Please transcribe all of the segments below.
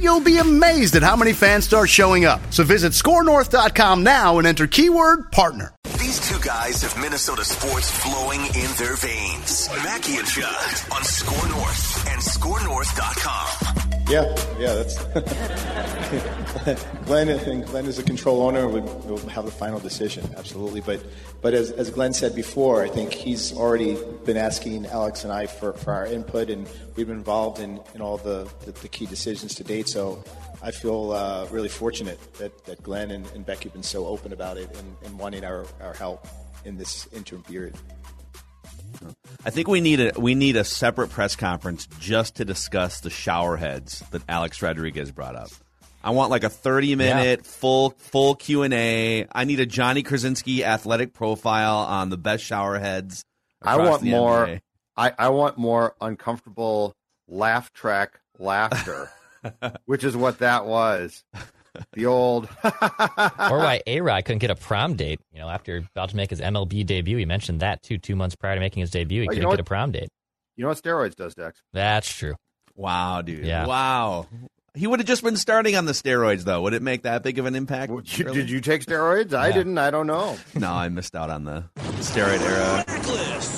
you'll be amazed at how many fans start showing up. So visit scorenorth.com now and enter keyword partner. These two guys have Minnesota sports flowing in their veins. Mackey and Judd on Score North and ScoreNorth.com. Yeah, yeah, that's Glenn. I think Glenn is a control owner will have the final decision, absolutely. But but as, as Glenn said before, I think he's already been asking Alex and I for, for our input, and we've been involved in, in all the, the, the key decisions to date. So I feel uh, really fortunate that, that Glenn and, and Becky have been so open about it and, and wanting our, our help in this interim period. I think we need a we need a separate press conference just to discuss the shower heads that Alex Rodriguez brought up. I want like a thirty minute yeah. full full Q and A. I need a Johnny Krawczynski athletic profile on the best shower heads. I want more. I, I want more uncomfortable laugh track laughter, which is what that was. The old. or why A Rod couldn't get a prom date. You know, after about to make his MLB debut, he mentioned that too. Two months prior to making his debut, he Oh, couldn't know get what? a prom date. You know what steroids does, Dex? That's true. Wow, dude. Yeah. Wow. He would have just been starting on the steroids, though. Would it make that big of an impact? Well, you- did you take steroids? I Yeah. didn't. I don't know. No, I missed out on the steroid era. Reckless speculation.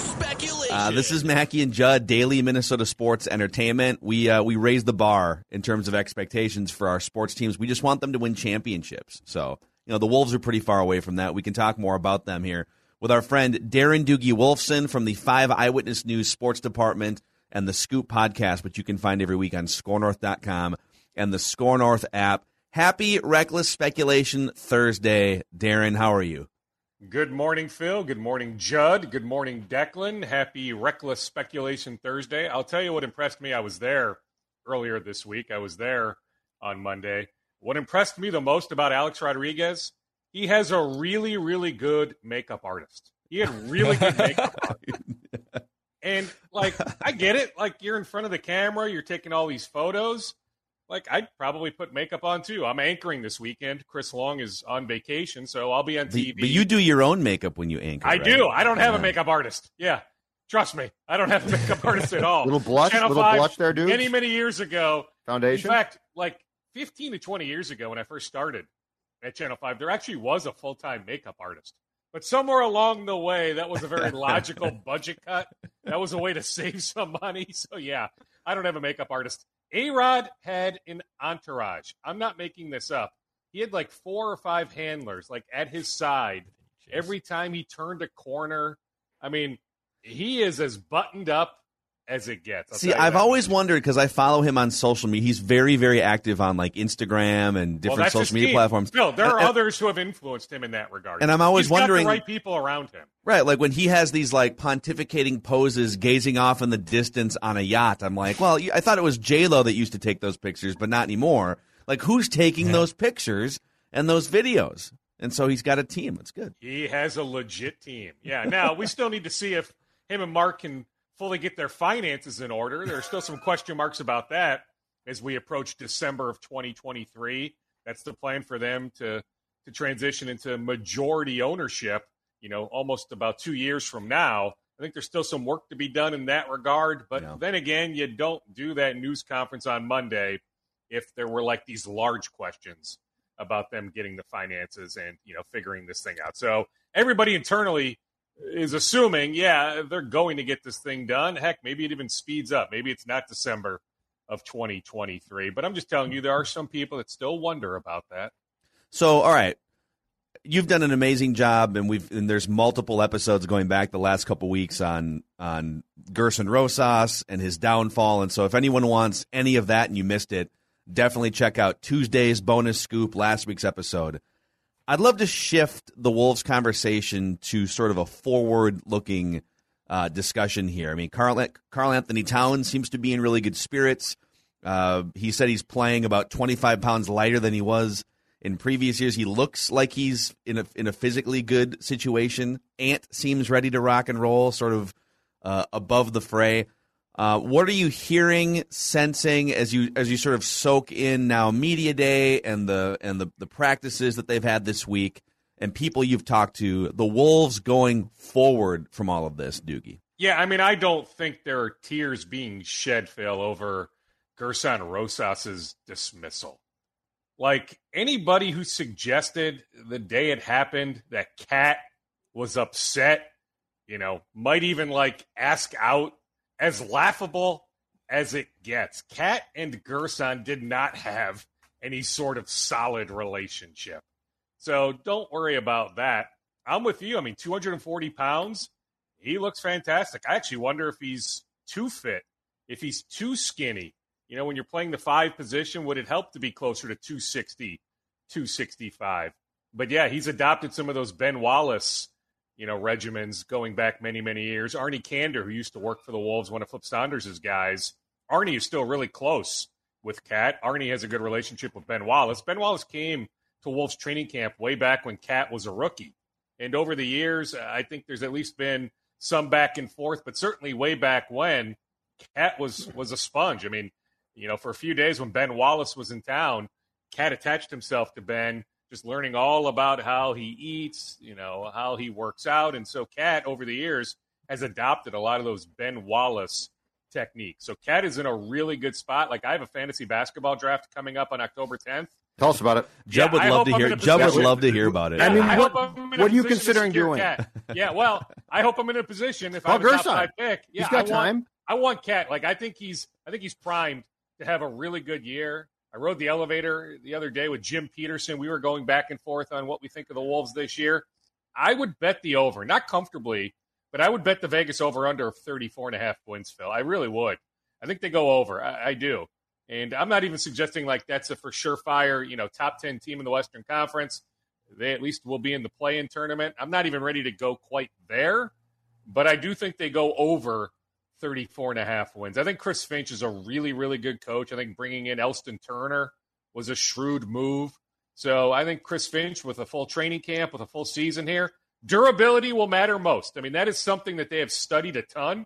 Uh, this is Mackey and Judd, daily Minnesota sports entertainment. We uh, we raise the bar in terms of expectations for our sports teams. We just want them to win championships. So you know the Wolves are pretty far away from that. We can talk more about them here with our friend Darren Doogie Wolfson from the Five Eyewitness News Sports Department and the Scoop podcast, which you can find every week on ScoreNorth.com and the Score North app. Happy Reckless Speculation Thursday, Darren. How are you? Good morning, Phil. Good morning, Judd. Good morning, Declan. Happy Reckless Speculation Thursday. I'll tell you what impressed me. I was there earlier this week. I was there on Monday. What impressed me the most about Alex Rodriguez, he has a really, really good makeup artist. He had really good makeup artist. And like, I get it. Like, you're in front of the camera, you're taking all these photos. Like, I'd probably put makeup on too. I'm anchoring this weekend. Chris Long is on vacation, so I'll be on But, TV. but you do your own makeup when you anchor. I right? do. I don't have a makeup artist. Yeah. Trust me. I don't have a makeup artist at all. Little blush, Channel little 5, blush there, dude. Many, many years ago. Foundation. In fact, like 15 to 20 years ago when I first started at Channel 5, there actually was a full time makeup artist. But somewhere along the way, that was a very logical budget cut. That was a way to save some money. So, yeah, I don't have a makeup artist. A Rod had an entourage. I'm not making this up. He had like four or five handlers, like at his side, every time he turned a corner. I mean, he is as buttoned up as it gets. I'll See, I've always wondered because I follow him on social media. He's very, very active on like Instagram and different his social media platforms. Still, there are And- others who have influenced him in that regard. And I'm always He's got wondering- the right people around him. Right, like when he has these like pontificating poses, gazing off in the distance on a yacht. I'm like, well, I thought it was J Lo that used to take those pictures, but not anymore. Like, who's taking those pictures and those videos? And so he's got a team. It's good. He has a legit team. Yeah. Now we still need to see if him and Mark can fully get their finances in order. There are still some question marks about that as we approach December of 2023. That's the plan for them to to transition into majority ownership. You know, almost about two years from now. I think there's still some work to be done in that regard. But Yeah. then again, you don't do that news conference on Monday if there were like these large questions about them getting the finances and you know figuring this thing out. So everybody internally is assuming, yeah, they're going to get this thing done. Heck, maybe it even speeds up. Maybe it's not December of 2023. But I'm just telling you, there are some people that still wonder about that. So, all right. you've done an amazing job, and we've and there's multiple episodes going back the last couple weeks on on Gerson Rosas and his downfall. And so, if anyone wants any of that and you missed it, definitely check out Tuesday's bonus scoop, last week's episode. I'd love to shift the Wolves conversation to sort of a forward looking uh, discussion here. I mean, Karl Carl Anthony Towns seems to be in really good spirits. Uh, he said he's playing about 25 pounds lighter than he was in previous years. He looks like he's in a in a physically good situation. Ant seems ready to rock and roll, sort of uh, above the fray. Uh, what are you hearing, sensing as you as you sort of soak in now media day and the and the, the practices that they've had this week and people you've talked to, the Wolves going forward from all of this, Doogie? Yeah, I mean, I don't think there are tears being shed, Phil, over Gerson Rosas's dismissal. Like anybody who suggested the day it happened that Cat was upset, you know, might even like ask out as laughable as it gets. Cat and Gerson did not have any sort of solid relationship. So don't worry about that. I'm with you. I mean, 240 pounds, he looks fantastic. I actually wonder if he's too fit, if he's too skinny. You know, when you're playing the five position, would it help to be closer to 260, 265? But yeah, he's adopted some of those Ben Wallace, you know, regimens going back many, many years. Arnie Kander, who used to work for the Wolves, one of Flip Saunders' guys. Arnie is still really close with Cat. Arnie has a good relationship with Ben Wallace. Ben Wallace came to Wolves training camp way back when Cat was a rookie. And over the years, I think there's at least been some back and forth, but certainly way back when Cat was was a sponge. I mean, you know, for a few days when Ben Wallace was in town, Cat attached himself to Ben, just learning all about how he eats, you know, how he works out. And so Cat over the years has adopted a lot of those Ben Wallace techniques. So Cat is in a really good spot. Like I have a fantasy basketball draft coming up on October 10th. Tell us about it. Jeb Yeah, would I love to I'm hear. Jeb would love to hear about it. I mean, I what- I'm in a what are you considering doing? Cat. Yeah, well, I hope I'm in a position if Call I'm a top five pick. Yeah, He's got I want, time. I want Cat. Like I think he's I think he's primed to have a really good year. I rode the elevator the other day with Jim Petersen. We were going back and forth on what we think of the Wolves this year. I would bet the over, not comfortably, but I would bet the Vegas over under of 34 and a half wins, Phil. I really would. I think they go over. I, I do. And I'm not even suggesting like that's a for surefire, you know, top 10 team in the Western Conference. They at least will be in the play in tournament. I'm not even ready to go quite there, but I do think they go over 34 and a half wins. I think Chris Finch is a really, really good coach. I think bringing in Elston Turner was a shrewd move. So I think Chris Finch with a full training camp, with a full season here, durability will matter most. I mean, that is something that they have studied a ton.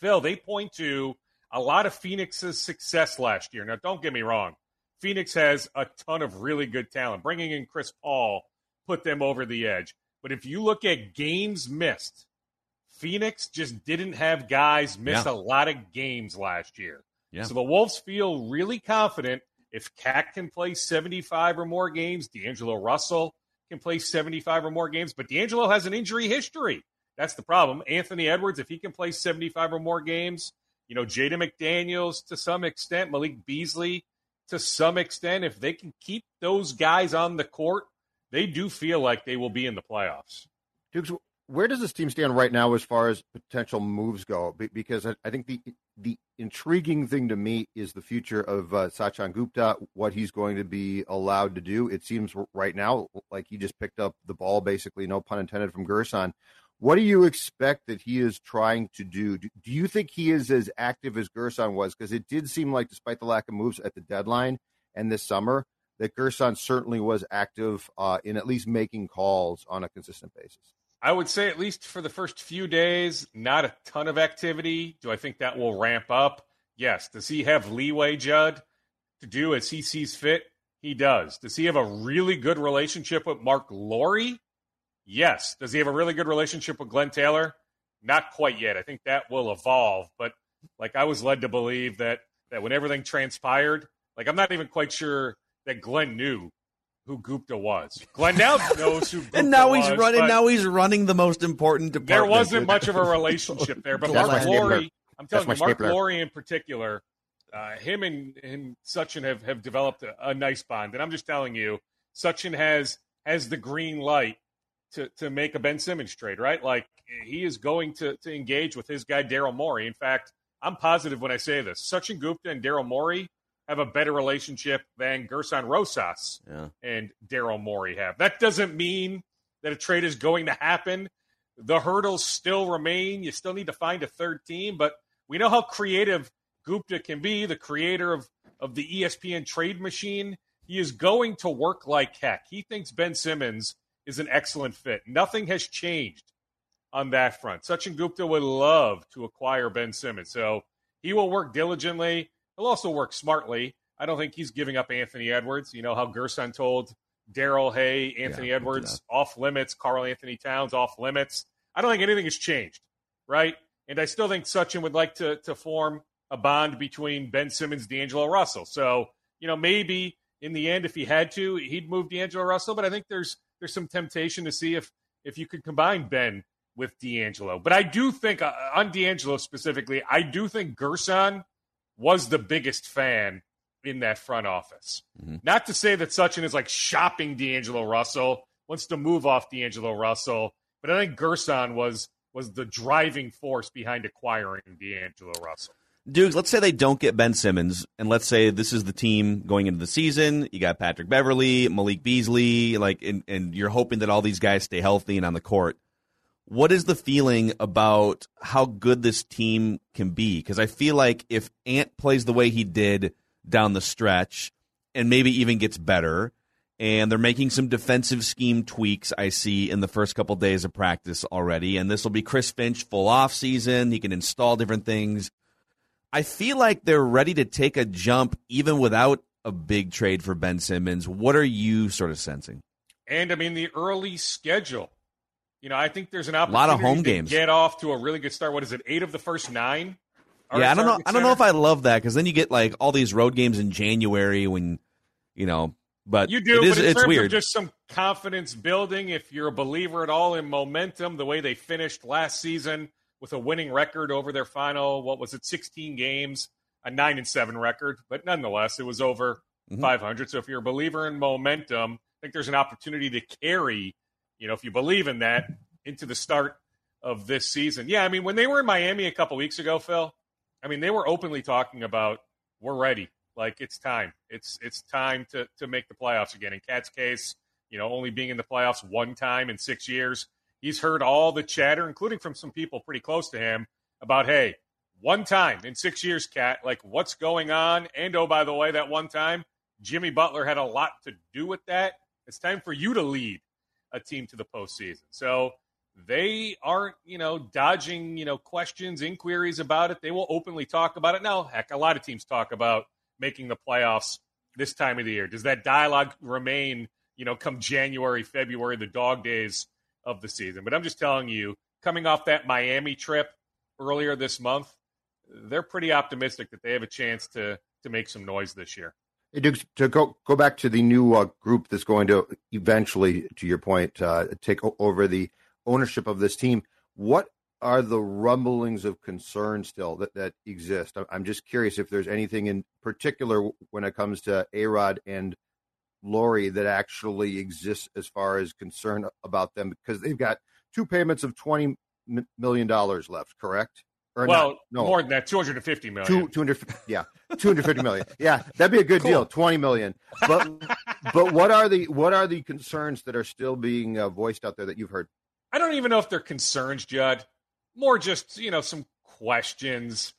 Phil, they point to a lot of Phoenix's success last year. Now, don't get me wrong. Phoenix has a ton of really good talent. Bringing in Chris Paul put them over the edge. But if you look at games missed, Phoenix just didn't have guys miss Yeah. a lot of games last year. Yeah. So the Wolves feel really confident if Cat can play 75 or more games, D'Angelo Russell can play 75 or more games, but D'Angelo has an injury history. That's the problem. Anthony Edwards, if he can play 75 or more games, you know, Jaden McDaniels to some extent, Malik Beasley to some extent, if they can keep those guys on the court, they do feel like they will be in the playoffs. Dukes, where does this team stand right now as far as potential moves go? Because I think the the intriguing thing to me is the future of uh, Sachin Gupta, what he's going to be allowed to do. It seems right now like he just picked up the ball, basically, no pun intended, from Gerson. What do you expect that he is trying to do? Do do you think he is as active as Gerson was? Because it did seem like, despite the lack of moves at the deadline and this summer, that Gerson certainly was active uh, in at least making calls on a consistent basis. I would say at least for the first few days, not a ton of activity. Do I think that will ramp up? Yes. Does he have leeway, Judd, to do as he sees fit? He does. Does he have a really good relationship with Marc Lore? Yes. Does he have a really good relationship with Glenn Taylor? Not quite yet. I think that will evolve. But like I was led to believe that that when everything transpired, like I'm not even quite sure that Glenn knew who Gupta was. Glenn now knows who Gupta and now he's was, running. Now he's running the most important department. there wasn't much of a relationship there, but Mark I'm telling That's you, Mark. Lore in particular, uh, him and, and Sachin have, have developed a, a nice bond. And I'm just telling you, Sachin has has the green light to to make a Ben Simmons trade, right? Like he is going to to engage with his guy Daryl Morey. In fact, I'm positive when I say this. Sachin Gupta and Daryl Morey have a better relationship than Gerson Rosas Yeah. and Daryl Morey have. That doesn't mean that a trade is going to happen. The hurdles still remain. You still need to find a third team, but we know how creative Gupta can be, the creator of, of the ESPN trade machine. He is going to work like heck. He thinks Ben Simmons is an excellent fit. Nothing has changed on that front. Sachin Gupta would love to acquire Ben Simmons. So he will work diligently. He'll also work smartly. I don't think he's giving up Anthony Edwards. You know how Gerson told Daryl, hey, Anthony Yeah, Edwards off limits, Karl-Anthony Towns off limits. I don't think anything has changed, right? And I still think Sachin would like to to form a bond between Ben Simmons, D'Angelo Russell. So, you know, maybe in the end, if he had to, he'd move D'Angelo Russell. But I think there's there's some temptation to see if if you could combine Ben with D'Angelo. But I do think uh, on D'Angelo specifically, I do think Gerson was the biggest fan in that front office. Mm-hmm. Not to say that Sachin is like shopping D'Angelo Russell, wants to move off D'Angelo Russell, but I think Gerson was was the driving force behind acquiring D'Angelo Russell. Dukes, let's say they don't get Ben Simmons, and let's say this is the team going into the season. You got Patrick Beverley, Malik Beasley, like, and, and you're hoping that all these guys stay healthy and on the court. What is the feeling about how good this team can be? Because I feel like if Ant plays the way he did down the stretch, and maybe even gets better, and they're making some defensive scheme tweaks. I see in the first couple days of practice already, and this will be Chris Finch full off season. He can install different things. I feel like they're ready to take a jump even without a big trade for Ben Simmons. What are you sort of sensing? And I mean the early schedule. You know, I think there's an opportunity. A lot of home to games. get off to a really good start. What is it? Eight of the first nine. yeah, I don't know. I don't know if I love that because then you get like all these road games in January when you know. But You do, it is, but in it's terms weird. of just some confidence building, if you're a believer at all in momentum, the way they finished last season with a winning record over their final, what was it, 16 games, a nine and seven record, but nonetheless, it was over Mhm. 500. So if you're a believer in momentum, I think there's an opportunity to carry, you know, if you believe in that, into the start of this season. Yeah, I mean, when they were in Miami a couple weeks ago, Phil, I mean, they were openly talking about we're ready. Like it's time. It's it's time to to make the playoffs again. In Cat's case, you know, only being in the playoffs one time in six years, he's heard all the chatter, including from some people pretty close to him, about hey, one time in six years, Cat, like what's going on? And oh, by the way, that one time, Jimmy Butler had a lot to do with that. It's time for you to lead a team to the postseason. So they aren't, you know, dodging, you know, questions, inquiries about it. They will openly talk about it. Now, heck, a lot of teams talk about making the playoffs this time of the year. Does that dialogue remain, you know, come January, February, the dog days of the season? But I'm just telling you, coming off that Miami trip earlier this month, they're pretty optimistic that they have a chance to to make some noise this year. Hey, to go go back to the new uh, group that's going to eventually, to your point, uh, take over the ownership of this team. What are the rumblings of concern still that, that exist? I'm just curious if there's anything in particular when it comes to Arod and Lore that actually exists as far as concern about them because they've got two payments of $20 million left, correct? Or well, not? no, more than that, 250 million. Two, 200, yeah, 250 million. Yeah, that'd be a good deal. 20 million. But but what are the what are the concerns that are still being uh, voiced out there that you've heard? I don't even know if they're concerns, Judd. More just, you know, some questions.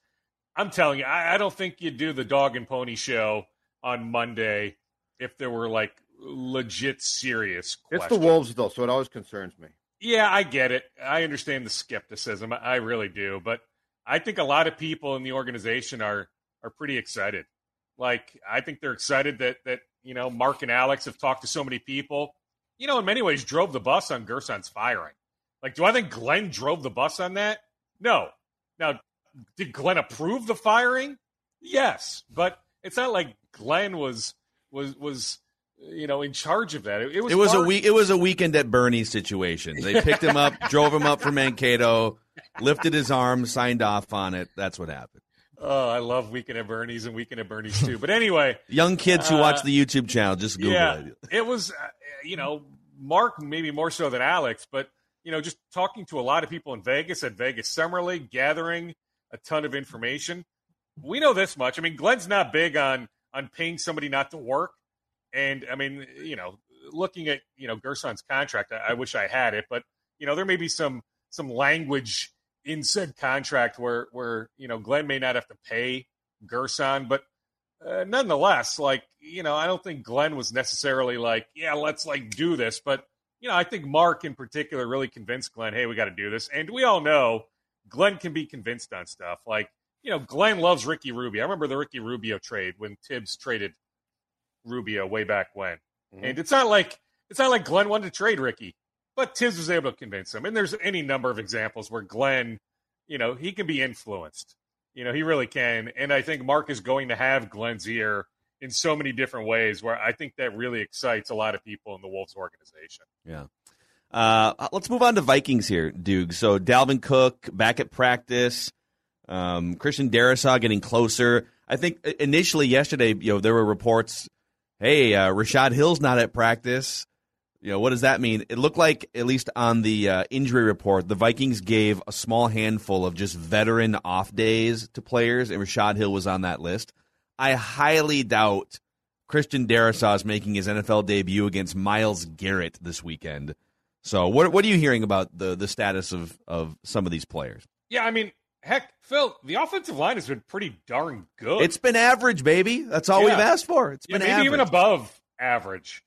I'm telling you, I, I don't think you'd do the dog and pony show on Monday if there were like legit serious It's the Wolves though, so it always concerns me. Yeah, I get it. I understand the skepticism. I I really do. But I think a lot of people in the organization are are pretty excited. Like I think they're excited that that you know Mark and Alex have talked to so many people. You know, in many ways, drove the bus on Gerson's firing. Like, do I think Glenn drove the bus on that? No. Now, did Glenn approve the firing? Yes, but it's not like Glenn was was was you know in charge of that. It, it was It was a week. It was a weekend at Bernie's situation. They picked him up, drove him up from Mankato, lifted his arm, signed off on it. That's what happened. Oh, I love Weekend at Bernie's and Weekend at Bernie's too. But anyway, Young kids who Uh, watch the YouTube channel just Google yeah, it. it was, uh, you know, Mark maybe more so than Alex, but you know, just talking to a lot of people in Vegas at Vegas Summer League, gathering a ton of information. We know this much. I mean, Glenn's not big on on paying somebody not to work, and I mean, you know, looking at you know Gerson's contract, I, I wish I had it, but you know, there may be some some language in said contract where where you know Glenn may not have to pay Gerson, but uh, nonetheless, like you know, I don't think Glenn was necessarily like, yeah, let's like do this, but you know, I think Mark in particular really convinced Glenn, hey, we got to do this, and we all know Glenn can be convinced on stuff. Like you know, Glenn loves Ricky Rubio. I remember the Ricky Rubio trade when Tibbs traded Rubio way back when, mm-hmm. and it's not like it's not like Glenn wanted to trade Ricky, but Thibs was able to convince him. And there's any number of examples where Glenn, you know, he can be influenced. You know, he really can. And I think Mark is going to have Glenn's ear in so many different ways where I think that really excites a lot of people in the Wolves organization. Yeah. Uh, let's move on to Vikings here, Duke. So Dalvin Cook back at practice. Um, Christian Darrisaw getting closer. I think initially yesterday, you know, there were reports, hey, uh, Rashod Hill's not at practice. You know, what does that mean? It looked like, at least on the uh, injury report, the Vikings gave a small handful of just veteran off days to players, and Rashod Hill was on that list. I highly doubt Christian Darrisaw is making his NFL debut against Myles Garrett this weekend. So, what what are you hearing about the the status of of some of these players? Yeah, I mean, heck, Phil, the offensive line has been pretty darn good. It's been average, baby. That's all yeah. we've asked for. It's been maybe average. even above average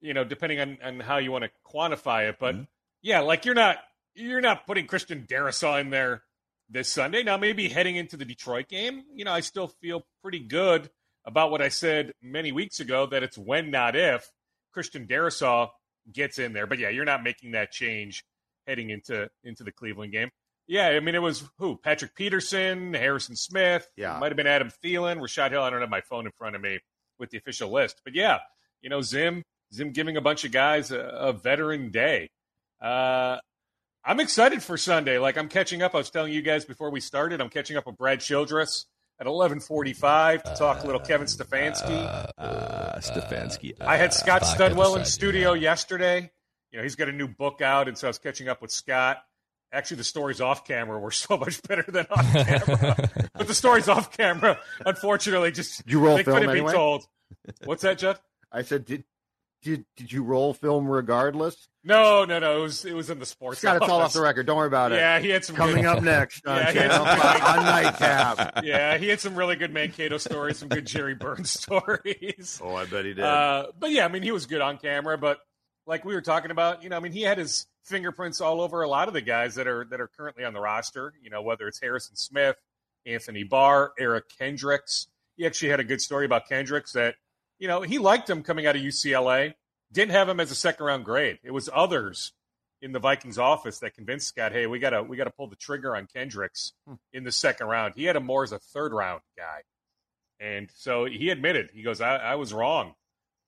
you know, depending on, on how you want to quantify it. But mm-hmm. yeah, like you're not you're not putting Christian Darrisaw in there this Sunday. Now, maybe heading into the Detroit game, you know, I still feel pretty good about what I said many weeks ago that it's when, not if, Christian Darrisaw gets in there. But yeah, you're not making that change heading into into the Cleveland game. Yeah, I mean, it was who? Patrick Peterson, Harrison Smith. Yeah. Might have been Adam Thielen, Rashod Hill. I don't have my phone in front of me with the official list. But yeah, you know, Zim, him giving a bunch of guys a, a veteran day. Uh, I'm excited for Sunday. Like I'm catching up. I was telling you guys before we started, I'm catching up with Brad Childress at 11:45 to talk a little Kevin Stefanski. Uh, uh, Stefanski. I had Scott Studwell in studio yesterday. You know, he's got a new book out, and so I was catching up with Scott. Actually, the stories off camera were so much better than on camera. but the stories off camera, unfortunately, just you roll they film couldn't anyway? be told. What's that, Judd? I said, did did did you roll film regardless? No, no, no. It was it was in the sports. Scott, it's all off the record. Don't worry about it. Yeah, he had some coming good, up next on, yeah, channel, on Nightcap. Yeah, he had some really good Mankato stories, some good Jerry Burns stories. Oh, I bet he did. Uh, but yeah, I mean, he was good on camera. But like we were talking about, you know, I mean, he had his fingerprints all over a lot of the guys that are that are currently on the roster. You know, whether it's Harrison Smith, Anthony Barr, Eric Kendricks. He actually had a good story about Kendricks that you know, he liked him coming out of UCLA. Didn't have him as a second round grade. It was others in the Vikings office that convinced Scott, hey, we gotta we gotta pull the trigger on Kendricks hmm. in the second round. He had him more as a third round guy, and so he admitted he goes, I, I was wrong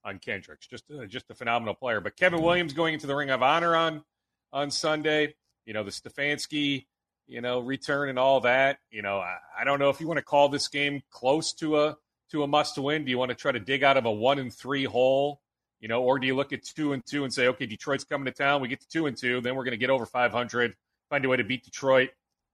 on Kendricks. Just a, just a phenomenal player. But Kevin hmm. Williams going into the Ring of Honor on on Sunday. You know the Stefanski, you know return and all that. You know I, I don't know if you want to call this game close to a to a must win? Do you want to try to dig out of a one and three hole? You know, or do you look at two and two and say, okay, Detroit's coming to town. We get to two and two, then we're going to get over 500, find a way to beat Detroit,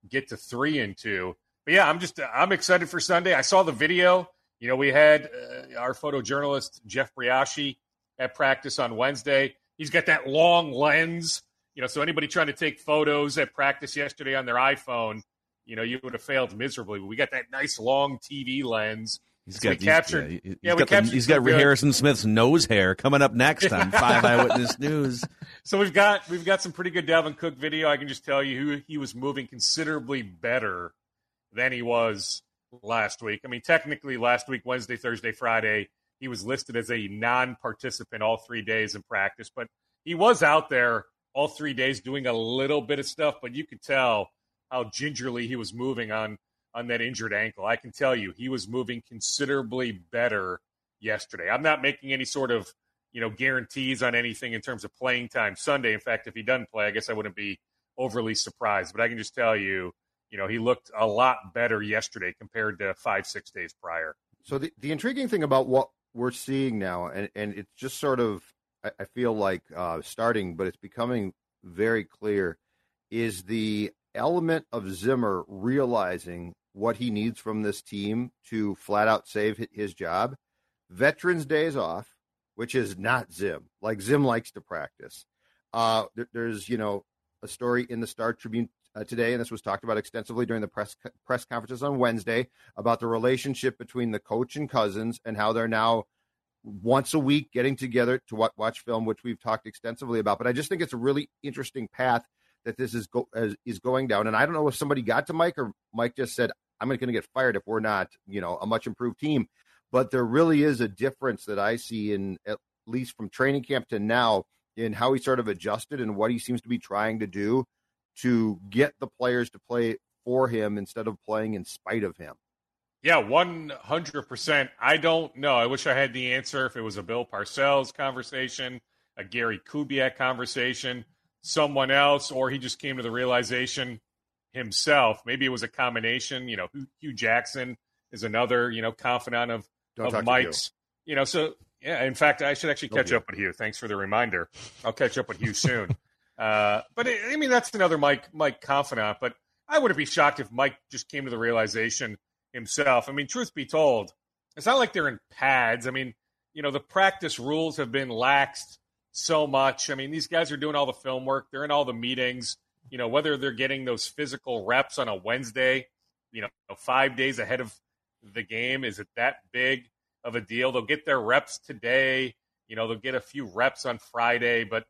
get to three and two. But yeah, I'm just I'm excited for Sunday. I saw the video. You know, we had uh, our photojournalist Jeff Briaschi at practice on Wednesday. He's got that long lens. You know, so anybody trying to take photos at practice yesterday on their iPhone, you know, you would have failed miserably. We got that nice long TV lens He's got, we captured. Yeah, he's yeah, got, the, he's got Harrison Smith's nose hair coming up next on Five Eyewitness News. So we've got we've got some pretty good Dalvin Cook video. I can just tell you who he was moving considerably better than he was last week. I mean, technically, last week, Wednesday, Thursday, Friday, he was listed as a non-participant all three days in practice, but he was out there all three days doing a little bit of stuff. But you could tell how gingerly he was moving on on that injured ankle. I can tell you he was moving considerably better yesterday. I'm not making any sort of, you know, guarantees on anything in terms of playing time Sunday. In fact, if he doesn't play, I guess I wouldn't be overly surprised. But I can just tell you, you know, he looked a lot better yesterday compared to five, six days prior. So the, the intriguing thing about what we're seeing now, and, and it's just sort of I, feel like uh, starting, but it's becoming very clear, is the element of Zimmer realizing what he needs from this team to flat out save his job. Veterans days off, which is not Zim. Like Zim likes to practice. Uh, there, there's you know a story in the Star Tribune uh, today, and this was talked about extensively during the press press conferences on Wednesday about the relationship between the coach and Cousins and how they're now once a week getting together to watch, watch film, which we've talked extensively about. But I just think it's a really interesting path that this is go, is, going down. And I don't know if somebody got to Mike or Mike just said, "I'm going to get fired if we're not, you know, a much improved team." But there really is a difference that I see in at least from training camp to now in how he sort of adjusted and what he seems to be trying to do to get the players to play for him instead of playing in spite of him. Yeah, 100%. I don't know. I wish I had the answer if it was a Bill Parcells conversation, a Gary Kubiak conversation, someone else, or he just came to the realization himself. Maybe it was a combination. You know, Hue Jackson is another, you know, confidant of, of Mike's. You. you know, so yeah, in fact, I should actually catch up with Hue. Thanks for the reminder. I'll catch up with Hue soon. Uh, but it, I mean, that's another Mike Mike confidant. But I wouldn't be shocked if Mike just came to the realization himself. I mean, truth be told, it's not like they're in pads. I mean, you know, the practice rules have been laxed so much. I mean, these guys are doing all the film work. They're in all the meetings. You know, whether they're getting those physical reps on a Wednesday, you know, five days ahead of the game, is it that big of a deal? They'll get their reps today. You know, they'll get a few reps on Friday, but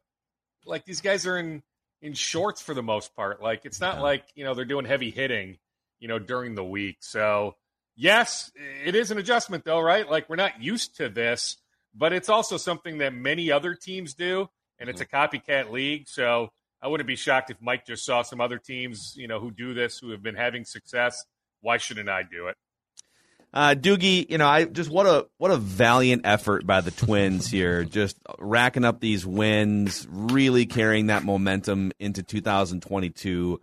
like these guys are in in shorts for the most part. Like it's not yeah. like you know they're doing heavy hitting, you know, during the week. So yes, it is an adjustment though, right? Like we're not used to this, but it's also something that many other teams do, and it's a mm-hmm. copycat league. So I wouldn't be shocked if Mike just saw some other teams, you know, who do this, who have been having success. Why shouldn't I do it? Uh, Doogie, you know, I just what a what a valiant effort by the Twins here, just racking up these wins, really carrying that momentum into 2022.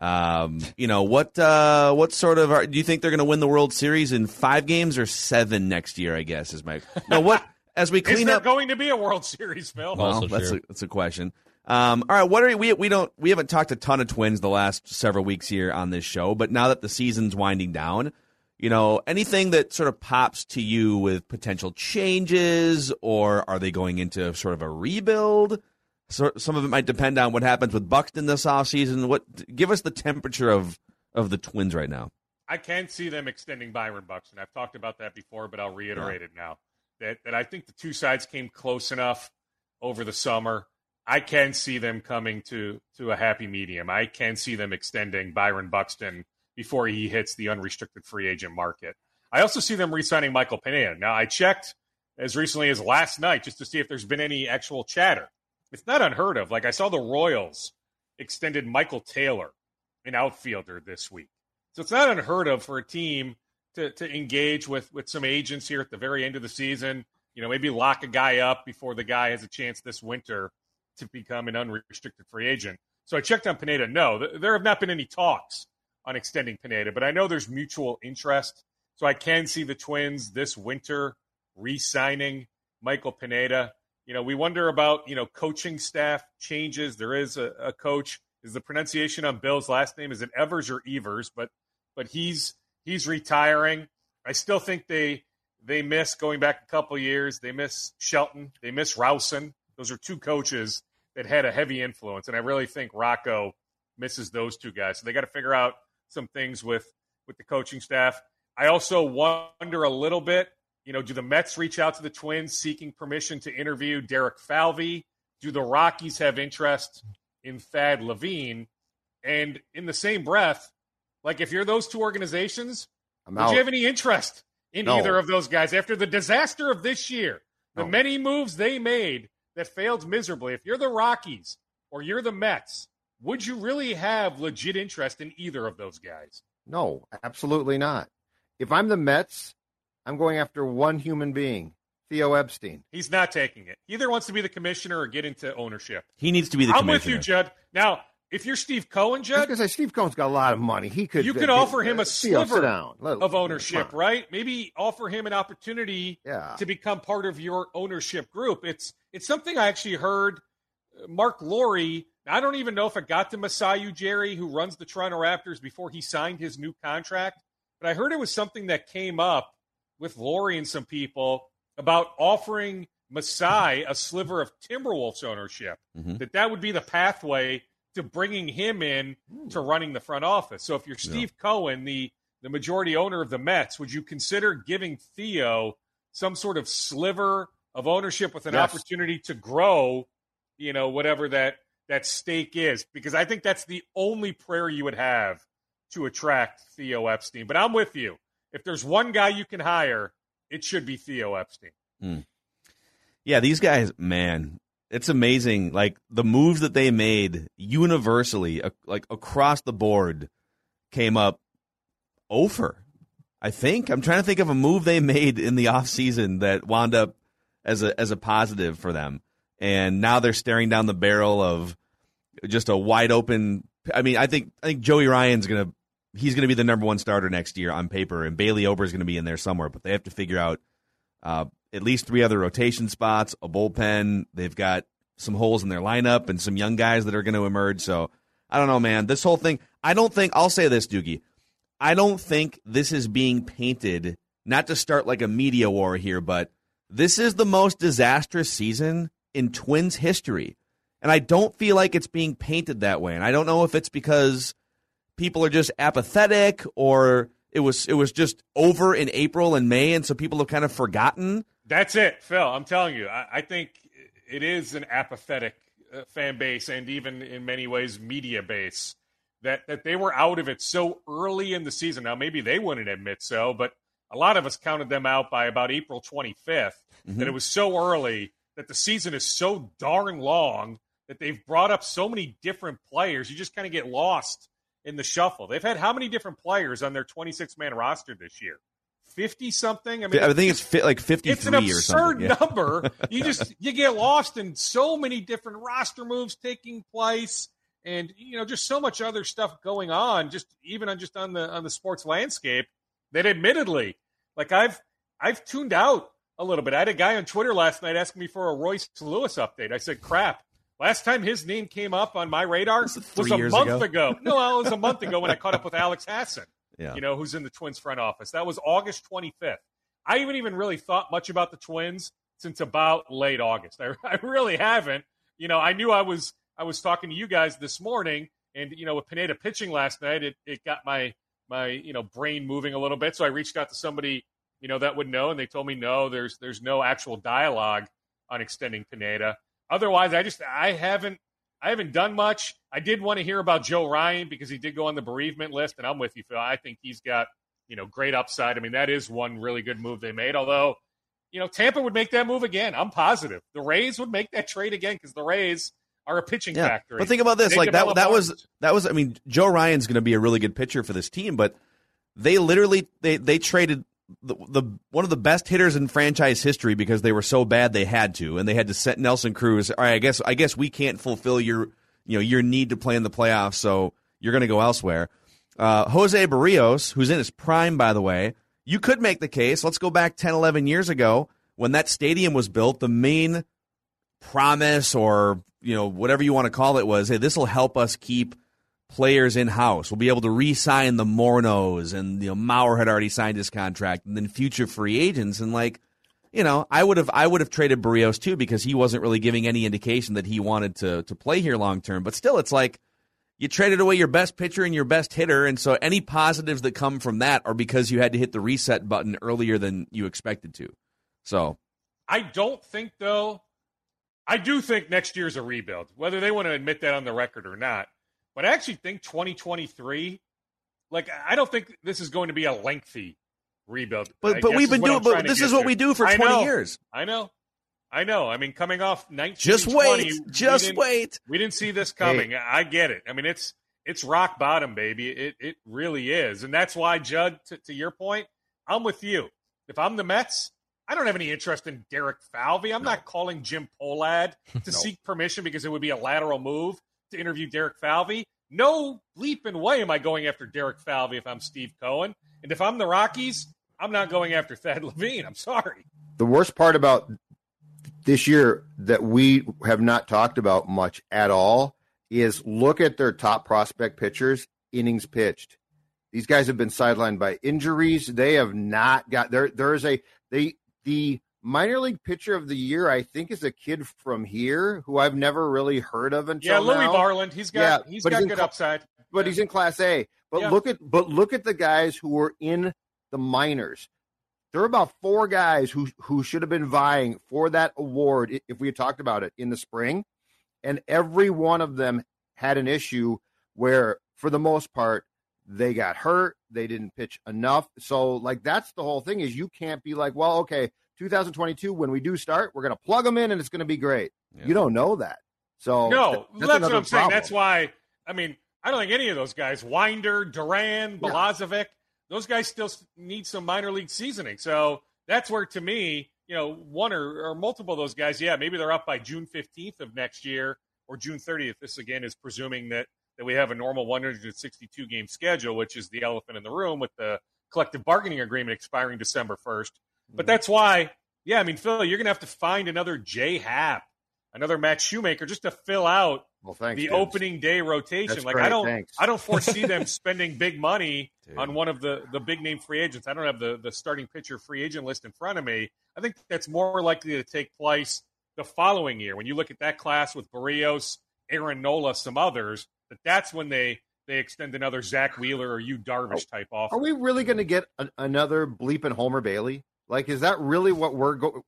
Um, you know what? Uh, what sort of are, do you think they're going to win the World Series in five games or seven next year? I guess is my no. What as we clean is there up, going to be a World Series, Phil? Well, that's a, that's a question. Um, all right, what are we? We don't we haven't talked a ton of Twins the last several weeks here on this show, but now that the season's winding down you know, anything that sort of pops to you with potential changes, or are they going into sort of a rebuild? So, some of it might depend on what happens with Buxton this offseason. What give us the temperature of of the Twins right now? I can see them extending Byron Buxton. I've talked about that before, but I'll reiterate yeah. it now. That that I think the two sides came close enough over the summer. I can see them coming to to a happy medium. I can see them extending Byron Buxton before he hits the unrestricted free agent market. I also see them re-signing Michael Pineda. Now, I checked as recently as last night just to see if there's been any actual chatter. It's not unheard of. Like I saw the Royals extended Michael Taylor, an outfielder, this week. So it's not unheard of for a team to, to engage with with some agents here at the very end of the season. You know, maybe lock a guy up before the guy has a chance this winter to become an unrestricted free agent. So I checked on Pineda. No, there have not been any talks on extending Pineda, but I know there's mutual interest. So I can see the Twins this winter re-signing Michael Pineda. You know, we wonder about, you know, coaching staff changes. There is a, a coach. Is the pronunciation on Bill's last name is it Evers or Evers? But but he's he's retiring. I still think they they miss going back a couple years. They miss Shelton. They miss Rowson. Those are two coaches that had a heavy influence, and I really think Rocco misses those two guys. So they got to figure out some things with with the coaching staff. I also wonder a little bit, you know, do the Mets reach out to the Twins seeking permission to interview Derek Falvey? Do the Rockies have interest in Thad Levine? And in the same breath, like if you're those two organizations, I'm would out. you have any interest in no. either of those guys after the disaster of this year, the no. many moves they made that failed miserably? If you're the Rockies or you're the Mets, would you really have legit interest in either of those guys? No, absolutely not. If I'm the Mets, I'm going after one human being, Theo Epstein. He's not taking it. He either wants to be the commissioner or get into ownership. He needs to be the commissioner. I'm commissioner. with you, Judd. Now, if you're Steve Cohen, Judd, because Steve Cohen's got a lot of money. He could you could uh, offer him a sliver down. Let- of ownership, right? Maybe offer him an opportunity Yeah. to become part of your ownership group. It's it's something I actually heard uh, Marc Lore. I don't even know if it got to Masai Ujiri, who runs the Toronto Raptors, before he signed his new contract. But I heard it was something that came up with Lore and some people about offering Masai a sliver of Timberwolves ownership. Mhm. That that would be the pathway to bringing him in hmm. to running the front office. So if you're Steve Cohen, the the majority owner of the Mets, would you consider giving Theo some sort of sliver of ownership with an Yes. opportunity to grow, you know, whatever that that stake is? Because I think that's the only prayer you would have to attract Theo Epstein. But I'm with you. If there's one guy you can hire, it should be Theo Epstein. Hmm. Yeah, these guys, man, it's amazing. Like the moves that they made universally, like across the board, came up over. I think I'm trying to think of a move they made in the offseason that wound up as a as a positive for them, and now they're staring down the barrel of just a wide open. I mean, I think I think Joey Ryan's gonna he's gonna be the number one starter next year on paper, and Bailey Ober is gonna be in there somewhere, but they have to figure out uh, at least three other rotation spots, a bullpen. They've got some holes in their lineup and some young guys that are going to emerge. So I don't know, man. This whole thing, I don't think, I'll say this, Doogie. I don't think this is being painted, not to start like a media war here, but this is the most disastrous season in Twins history. And I don't feel like it's being painted that way. And I don't know if it's because people are just apathetic or it was it was just over in April and May and so people have kind of forgotten. That's it, Phil. I'm telling you. I, I think it is an apathetic uh, fan base and even in many ways media base that that they were out of it so early in the season. Now maybe they wouldn't admit so, but a lot of us counted them out by about April 25th. That it was so early that the season is so darn long that they've brought up so many different players. You just kind of get lost in the shuffle. They've had how many different players on their 26 man roster this year? 50 something? I mean, I think it's fi- like 53 it's an absurd. Yeah. number. You just you get lost in so many different roster moves taking place, and you know just so much other stuff going on. Just even on just on the on the sports landscape that, admittedly, like I've I've tuned out a little bit. I had a guy on Twitter last night asking me for a Royce Lewis update. I said, "Crap." Last time his name came up on my radar Was was a month ago? ago. No, it was a month ago when I caught up with Alex Hassan Yeah. you know, who's in the Twins front office. That was August 25th. I haven't even really thought much about the Twins since about late August. I, I really haven't. You know, I knew I was I was talking to you guys this morning, and you know, with Pineda pitching last night, it, it got my my you know brain moving a little bit. So I reached out to somebody you know that would know, and they told me no, there's there's no actual dialogue on extending Pineda. Otherwise, I just I haven't I haven't done much. I did want to hear about Joe Ryan because he did go on the bereavement list, and I'm with you, Phil. I think he's got you know great upside. I mean, that is one really good move they made. Although, you know, Tampa would make that move again. I'm positive the Rays would make that trade again because the Rays are a pitching Yeah. factory. But think about this, They like that that was that was I mean, Joe Ryan's going to be a really good pitcher for this team, but they literally they they traded the, the one of the best hitters in franchise history because they were so bad they had to and they had to set Nelson Cruz. All right, I guess I guess we can't fulfill your you know your need to play in the playoffs, so you're going to go elsewhere. Uh, Jose Berríos, who's in his prime, by the way, you could make the case. Let's go back 10, 11 years ago when that stadium was built. The main promise or you know whatever you want to call it was, hey, this will help us keep players in house. We'll be able to re-sign the Morneaus, and you know Mauer had already signed his contract, and then future free agents, and like. You know, I would have I would have traded Berríos too because he wasn't really giving any indication that he wanted to to play here long term. But still, it's like you traded away your best pitcher and your best hitter, and so any positives that come from that are because you had to hit the reset button earlier than you expected to. So I don't think though. I do think next year's a rebuild, whether they want to admit that on the record or not. But I actually think 2023, like I don't think this is going to be a lengthy rebuild. But I but we've been doing. But this is what to. we do for I twenty know. years. I know, I know. I mean, coming off 19, Just wait. we Just didn't- wait. We didn't see this coming. I get it. I mean, it's it's rock bottom, baby. It it really is, and that's why, Judd. To, to your point, I'm with you. If I'm the Mets, I don't have any interest in Derek Falvey. I'm not calling Jim Pohlad to seek permission because it would be a lateral move to interview Derek Falvey. No bleeping way am I going after Derek Falvey if I'm Steve Cohen. And if I'm the Rockies, I'm not going after Thad Levine. I'm sorry. The worst part about this year that we have not talked about much at all is look at their top prospect pitchers, innings pitched. These guys have been sidelined by injuries. They have not got there. There is a they the minor league pitcher of the year. I think is a kid from here who I've never really heard of until yeah. Louie now. Varland. He's got Yeah, he's got he's good cl- upside. but he's in Class A. But Yeah. look at but look at the guys who were in the minors. There are about four guys who who should have been vying for that award if we had talked about it in the spring, and every one of them had an issue where, for the most part, they got hurt. They didn't pitch enough. So, like that's the whole thing is you can't be like, well, okay, 2022 when we do start, we're going to plug them in and it's going to be great. You don't know that. So No, th- that's, what I'm saying. That's why. I mean, I don't think any of those guys, Winder, Duran, Yeah. Balazovic, those guys still need some minor league seasoning. So that's where, to me, you know, one or, or multiple of those guys, yeah, maybe they're up by June 15th of next year or June 30th. This again is presuming that that we have a normal 162 game schedule, which is the elephant in the room with the collective bargaining agreement expiring December 1st. But mm-hmm. that's why, yeah, I mean, Phil, you're going to have to find another Jay Happ, another Matt Shoemaker, just to fill out well, thanks, the opening day rotation. That's like great, I don't, thanks. I don't foresee them spending big money Dude. on one of the the big name free agents. I don't have the the starting pitcher free agent list in front of me. I think that's more likely to take place the following year when you look at that class with Berríos, Aaron Nola, some others. That that's when they they extend another Zack Wheeler or Yu Darvish type offer. Are we really going to mm-hmm. get an, another bleeping Homer Bailey? Like, is that really what we're going?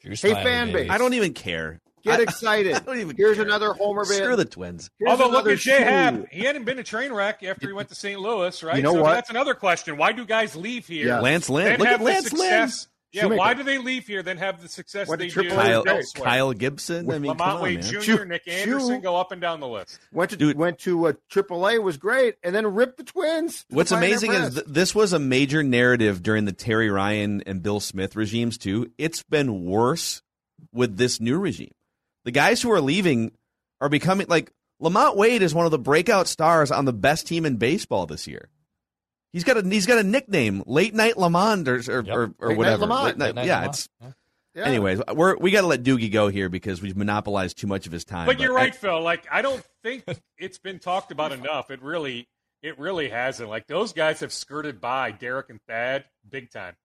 Drew Hey, fan baby. base. I don't even care. Get I- excited! I don't even Here's care. another Homer Bailey. Screw the Twins. Here's Although look another at Jay Happ, he hadn't been a train wreck after he went to St. Louis, right? You know so what? that's another question. Why do guys leave here? Yeah. Lance Lynn. Look at Lance Lynn. Success. Yeah, Shoemaker. why do they leave here then have the success Went they do Triple Kyle, elsewhere? Kyle Gibson. I mean, LaMonte Wade. Jr., Shoe- Nick shoe- Anderson go up and down the list. Went to Dude. went to uh, AAA was great, and then ripped the Twins. What's amazing is th- this was a major narrative during the Terry Ryan and Bill Smith regimes too. It's been worse with this new regime. The guys who are leaving are becoming like LaMonte Wade is one of the breakout stars on the best team in baseball this year. He's got a he's got a nickname, Late Night LaMonte or or, Yep. or, or Late Night whatever. LaMonte. Late night- Late night yeah, LaMonte. it's Yeah. Yeah. anyways. We're we got to let Doogie go here because we've monopolized too much of his time. But you're I- right, Phil. Like I don't think it's been talked about enough. It really, it really hasn't. Like those guys have skirted by Derek and Thad big time.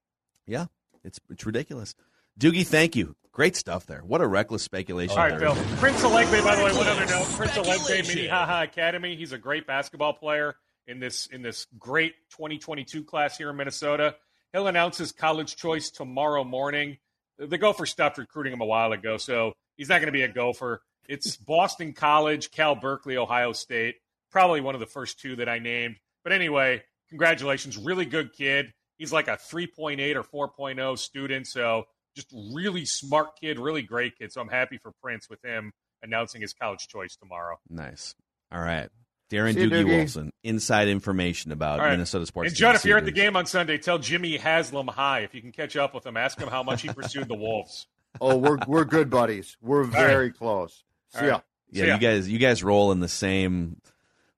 yeah, it's it's ridiculous. Doogie, thank you. Great stuff there. What a reckless speculation. All right, there. Phil. Prince Aligbe, by the way, one other note. Prince Aligbe Speculation. Minnehaha Academy. He's a great basketball player in this in this great 2022 class here in Minnesota. He'll announce his college choice tomorrow morning. The Gopher stopped recruiting him a while ago, so he's not going to be a Gopher. It's Boston College, Cal Berkeley, Ohio State. Probably one of the first two that I named. But anyway, congratulations. Really good kid. He's like a 3.8 or 4.0 student, so just really smart kid, really great kid. So I'm happy for Prince with him announcing his college choice tomorrow. Nice. All right. Darren See Doogie Doogie. Wolfson, inside information about All right. Minnesota sports. And Judd, if you're at the game on Sunday, tell Jimmy Haslam hi. If you can catch up with him, ask him how much he pursued the Wolves. oh, we're we're good buddies. We're very close. All See right. Yeah, See ya. you guys, you guys roll in the same,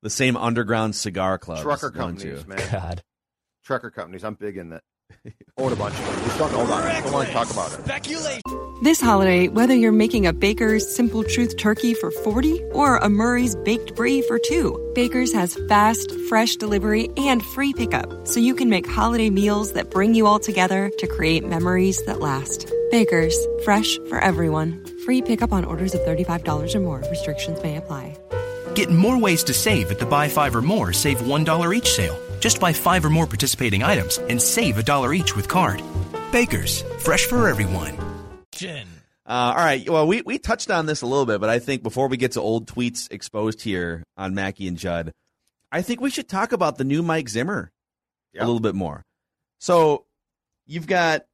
the same underground cigar club. Trucker companies, man. God. Trucker companies. I'm big in that. Own a bunch of them. Just don't know about it. Don't want to talk about it. This holiday, whether you're making a Baker's Simple Truth turkey for 40 or a Murray's Baked Brie for two, Baker's has fast, fresh delivery and free pickup, so you can make holiday meals that bring you all together to create memories that last. Baker's, fresh for everyone. Free pickup on orders of $35 or more. Restrictions may apply. Get more ways to save at the Buy Five or More Save $1 each sale. Just buy five or more participating items and save a dollar each with card. Baker's, fresh for everyone. Jen. Uh, all right. Well, we, we touched on this a little bit, but I think before we get to old tweets exposed here on Mackey and Judd, I think we should talk about the new Mike Zimmer Yeah. a little bit more. So you've got,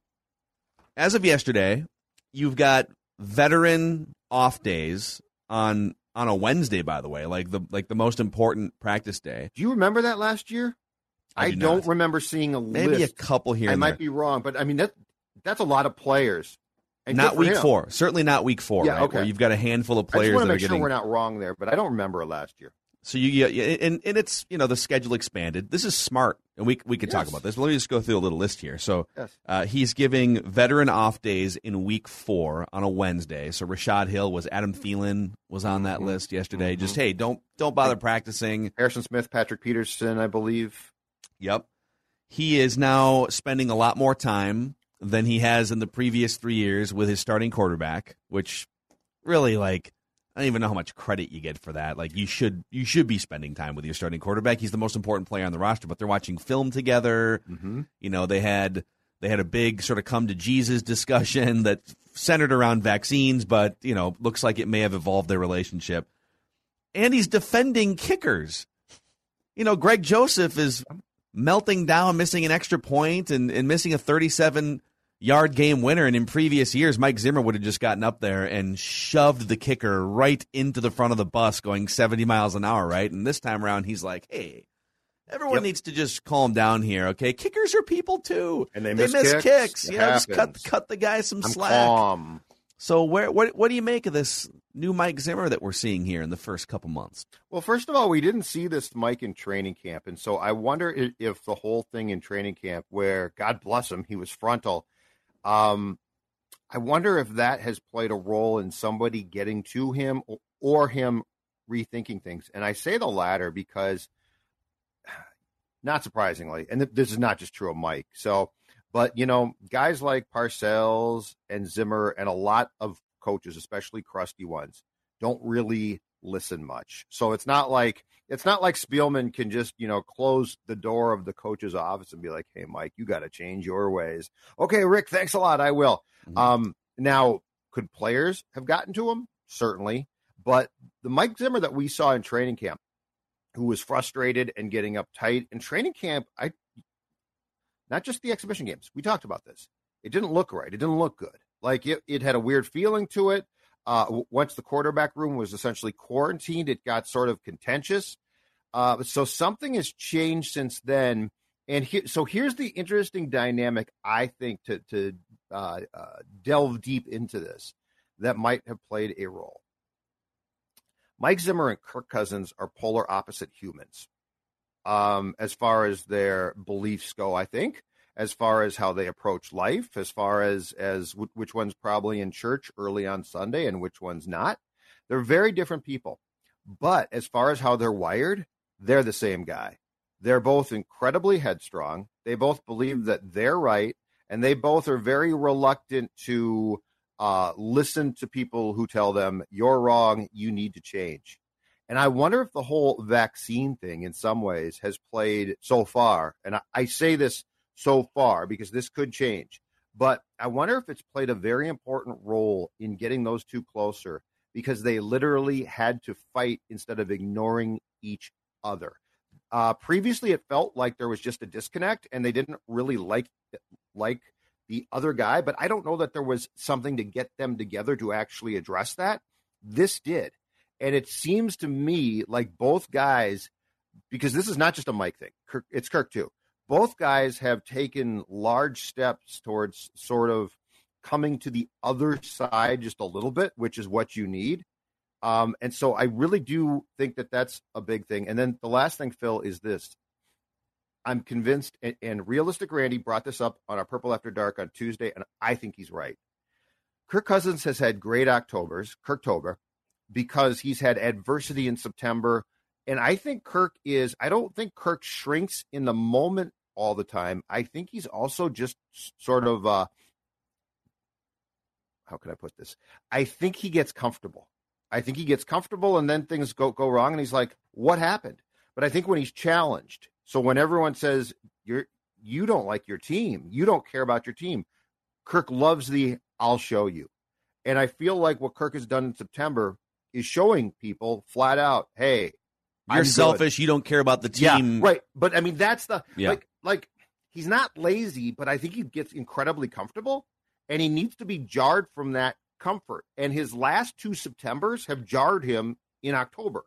as of yesterday, you've got veteran off days on on a Wednesday. By the way, like the like the most important practice day. Do you remember that last year? I do don't not. remember seeing a Maybe list. a couple here. I might there. be wrong, but I mean that that's a lot of players And not week him. four. Certainly not week four. Yeah, right, okay. Where you've got a handful of players. I just that to are make sure getting. we're not wrong there, but I don't remember last year. So you, yeah, yeah, and and it's you know the schedule expanded. This is smart, and we we can talk about this. But let me just go through a little list here. So Yes. uh, he's giving veteran off days in week four on a Wednesday. So Rashod Hill was Adam Thielen was on that Mm-hmm. list yesterday. Just hey, don't don't bother practicing. Harrison Smith, Patrick Peterson, I believe. Yep. He is now spending a lot more time than he has in the previous three years with his starting quarterback, which really like I don't even know how much credit you get for that. Like you should you should be spending time with your starting quarterback. He's the most important player on the roster, but they're watching film together. Mm-hmm. You know, they had they had a big sort of come to Jesus discussion that centered around vaccines, but you know, looks like it may have evolved their relationship. And he's defending kickers. You know, Greg Joseph is melting down, missing an extra point and, and missing a 37 yard game winner. And in previous years, Mike Zimmer would have just gotten up there and shoved the kicker right into the front of the bus going 70 miles an hour, right? And this time around, he's like, hey, everyone Yep. needs to just calm down here, okay? Kickers are people too. And they they miss miss kicks. kicks. You know, just cut, cut the guy some I'm slack. calm. So where what what do you make of this new Mike Zimmer that we're seeing here in the first couple months? Well, first of all, we didn't see this Mike in training camp, and so I wonder if, the whole thing in training camp, where God bless him, he was frontal. Um, I wonder if that has played a role in somebody getting to him or, or him rethinking things. And I say the latter because, not surprisingly, and th- this is not just true of Mike. So, but you know, guys like Parcells and Zimmer and a lot of coaches, especially crusty ones, don't really listen much. So it's not like it's not like Spielman can just, you know, close the door of the coach's office and be like, "Hey Mike, you got to change your ways." Okay, Rick, thanks a lot. I will. Mhm. Um now could players have gotten to him? Certainly. But the Mike Zimmer that we saw in training camp who was frustrated and getting uptight in training camp, I not just the exhibition games. We talked about this. It didn't look right. It didn't look good. Like it, it had a weird feeling to it. Uh, once the quarterback room was essentially quarantined, it got sort of contentious. Uh, so something has changed since then. And he, so here's the interesting dynamic, I think, to, to uh, uh, delve deep into this that might have played a role. Mike Zimmer and Kirk Cousins are polar opposite humans um, as far as their beliefs go, I think as far as how they approach life, as far as as w- which one's probably in church early on Sunday and which one's not. They're very different people. But as far as how they're wired, they're the same guy. They're both incredibly headstrong. They both believe that they're right, and they both are very reluctant to uh, listen to people who tell them you're wrong, you need to change. And I wonder if the whole vaccine thing, in some ways, has played so far. And I, I say this so far because this could change. But I wonder if it's played a very important role in getting those two closer because they literally had to fight instead of ignoring each other. Uh, previously, it felt like there was just a disconnect and they didn't really like like the other guy. But I don't know that there was something to get them together to actually address that. This did, and it seems to me like both guys, because this is not just a Mike thing. Kirk, it's Kirk too both guys have taken large steps towards sort of coming to the other side just a little bit, which is what you need. Um, and so I really do think that that's a big thing. And then the last thing, Phil, is this. I'm convinced, and, and Realistic Randy brought this up on our Purple After Dark on Tuesday, and I think he's right. Kirk Cousins has had great Octobers, Kirktober, because he's had adversity in September. And I think Kirk is, I don't think Kirk shrinks in the moment all the time. I think he's also just sort of, uh, how can I put this? I think he gets comfortable. I think he gets comfortable and then things go, go wrong and he's like, what happened? But I think when he's challenged, so when everyone says, you're, you don't like your team, you don't care about your team, Kirk loves the, I'll show you. And I feel like what Kirk has done in September is showing people flat out, hey, You're I'm good. selfish. You don't care about the team. Yeah, right. But I mean, that's the Yeah. like like he's not lazy, but I think he gets incredibly comfortable, and he needs to be jarred from that comfort. And his last two Septembers have jarred him in October.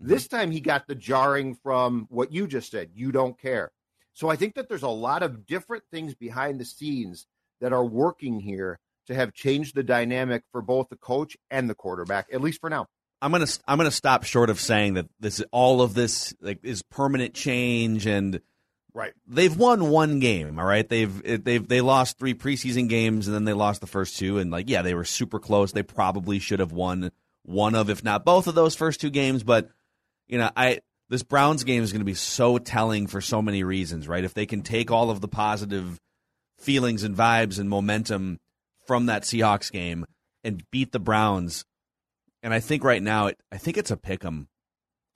Mm-hmm. This time he got the jarring from what you just said. You don't care. So I think that there's a lot of different things behind the scenes that are working here to have changed the dynamic for both the coach and the quarterback, at least for now. I'm gonna I'm gonna stop short of saying that this all of this like is permanent change and right. They've won one game, all right. They've they've they lost three preseason games and then they lost the first two and like yeah they were super close. They probably should have won one of if not both of those first two games, but you know I this Browns game is going to be so telling for so many reasons, right? If they can take all of the positive feelings and vibes and momentum from that Seahawks game and beat the Browns and I think right now, it, I think it's a pick 'em.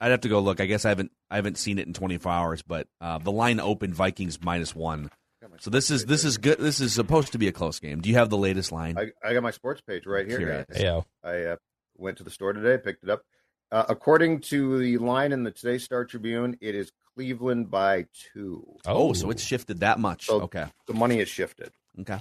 I'd have to go look. I guess I haven't I haven't seen it in 24 hours, but uh, the line opened Vikings minus one. So this is this is good. This is supposed to be a close game. Do you have the latest line? I, I got my sports page right here. Curious. guys. Yeah. I uh, went to the store today, picked it up. Uh, according to the line in the Today Star Tribune, it is Cleveland by two. oh, so it's shifted that much. So okay, the money is shifted. okay.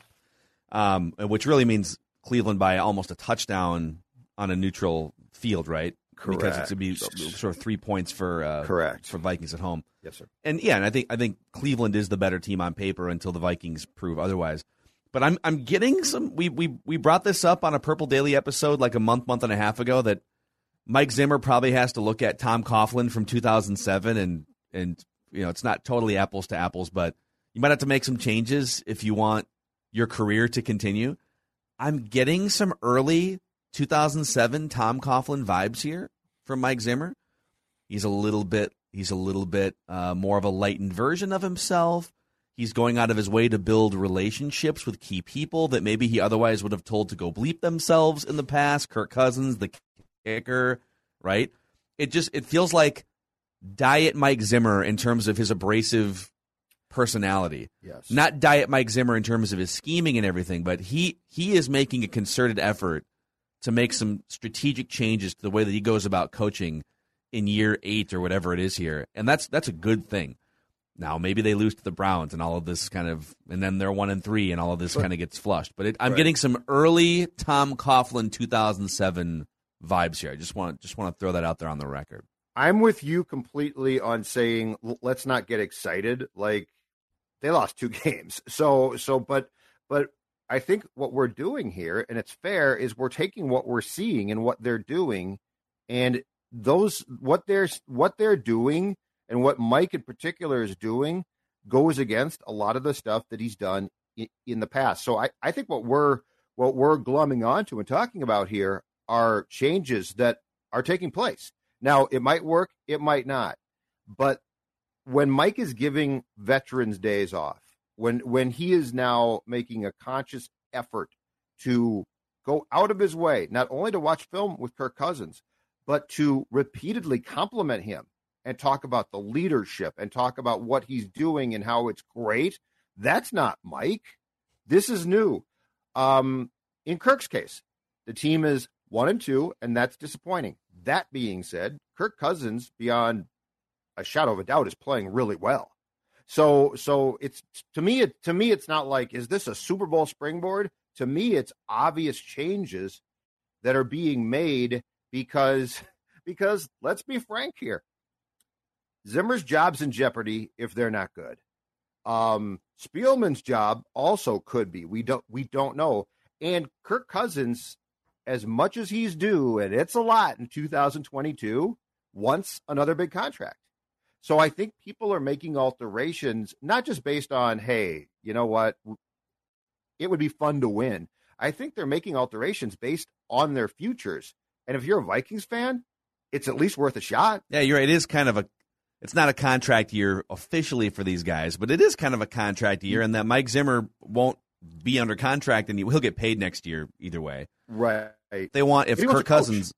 Um, which really means Cleveland by almost a touchdown on a neutral field, right? Correct. Because it's to be sort of three points for uh, Correct. for Vikings at home. Yes, sir. and yeah, and I think I think Cleveland is the better team on paper until the Vikings prove otherwise. But I'm I'm getting some. We we we brought this up on a Purple Daily episode like a month month and a half ago that Mike Zimmer probably has to look at Tom Coughlin from 2007 and and you know it's not totally apples to apples, but you might have to make some changes if you want your career to continue. I'm getting some early 2007 Tom Coughlin vibes here from Mike Zimmer. He's a little bit he's a little bit uh, more of a lightened version of himself. He's going out of his way to build relationships with key people that maybe he otherwise would have told to go bleep themselves in the past. Kirk Cousins, the kicker, right? It just it feels like diet Mike Zimmer in terms of his abrasive personality. Yes. Not diet Mike Zimmer in terms of his scheming and everything, but he he is making a concerted effort to make some strategic changes to the way that he goes about coaching in year 8 or whatever it is here. And that's that's a good thing. Now maybe they lose to the Browns and all of this kind of and then they're 1 and 3 and all of this kind of gets flushed. But it, I'm Right. getting some early Tom Coughlin 2007 vibes here. I just want just want to throw that out there on the record. I'm with you completely on saying let's not get excited. Like they lost two games, so so but but I think what we're doing here, and it's fair, is we're taking what we're seeing and what they're doing, and those what they're what they're doing and what Mike in particular is doing goes against a lot of the stuff that he's done in, in the past. So I, I think what we're what we're glumming onto and talking about here are changes that are taking place. Now, it might work, it might not. But when Mike is giving veterans days off, when when he is now making a conscious effort to go out of his way, not only to watch film with Kirk Cousins, but to repeatedly compliment him and talk about the leadership and talk about what he's doing and how it's great. That's not Mike. This is new. Um, in Kirk's case, the team is one and two, and that's disappointing. That being said, Kirk Cousins, beyond a shadow of a doubt, is playing really well. So, so it's to me, it to me, it's not like is this a Super Bowl springboard? To me, it's obvious changes that are being made because, because let's be frank here, Zimmer's job's in jeopardy if they're not good. Um, Spielman's job also could be. We don't we don't know. And Kirk Cousins, as much as he's due, and it's a lot in 2022, wants another big contract. So I think people are making alterations, not just based on, hey, you know what, it would be fun to win. I think they're making alterations based on their futures. And if you're a Vikings fan, it's at least worth a shot. Yeah, you're right. It is kind of a it's not a contract year officially for these guys, but it is kind of a contract year, and that Mike Zimmer won't be under contract and he'll get paid next year either way. Right. They want if Kirk. Cousins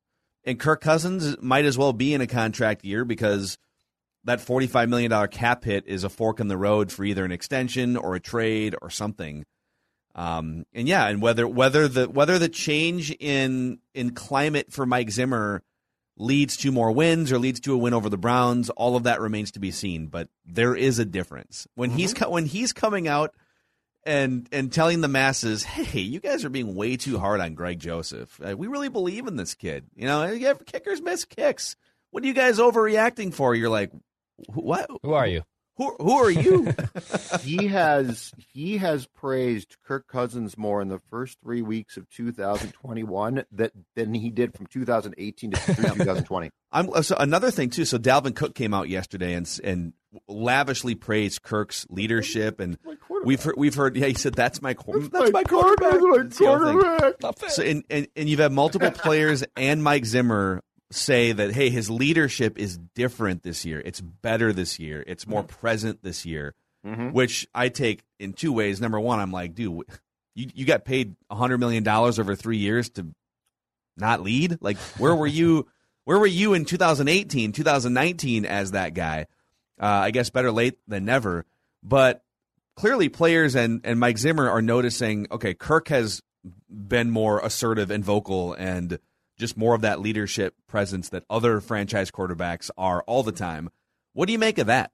and Kirk Cousins might as well be in a contract year because that forty-five million dollar cap hit is a fork in the road for either an extension or a trade or something. Um, and yeah, and whether whether the whether the change in in climate for Mike Zimmer leads to more wins or leads to a win over the Browns, all of that remains to be seen. But there is a difference when he's co- when he's coming out and and telling the masses, "Hey, you guys are being way too hard on Greg Joseph. Uh, we really believe in this kid. You know, yeah, kickers miss kicks. What are you guys overreacting for?" You're like, "Wh- "What? Who are you? Who who are you? he has he has praised Kirk Cousins more in the first three weeks of 2021 that than he did from 2018 to 2020. I'm so another thing too. So Dalvin Cook came out yesterday and and lavishly praised Kirk's leadership, and we've heard, we've heard. Yeah, he said that's my that's, that's my, quarterback. That's my quarterback. So and, and and you've had multiple players and Mike Zimmer say that hey, his leadership is different this year. It's better this year. It's more mm-hmm. present this year, mm-hmm. which I take in two ways. Number one, I'm like, dude, you you got paid hundred million dollars over three years to not lead. Like, where were you? Where were you in 2018, 2019 as that guy? Uh, I guess better late than never. But clearly, players and and Mike Zimmer are noticing. Okay, Kirk has been more assertive and vocal and just more of that leadership presence that other franchise quarterbacks are all the time. What do you make of that?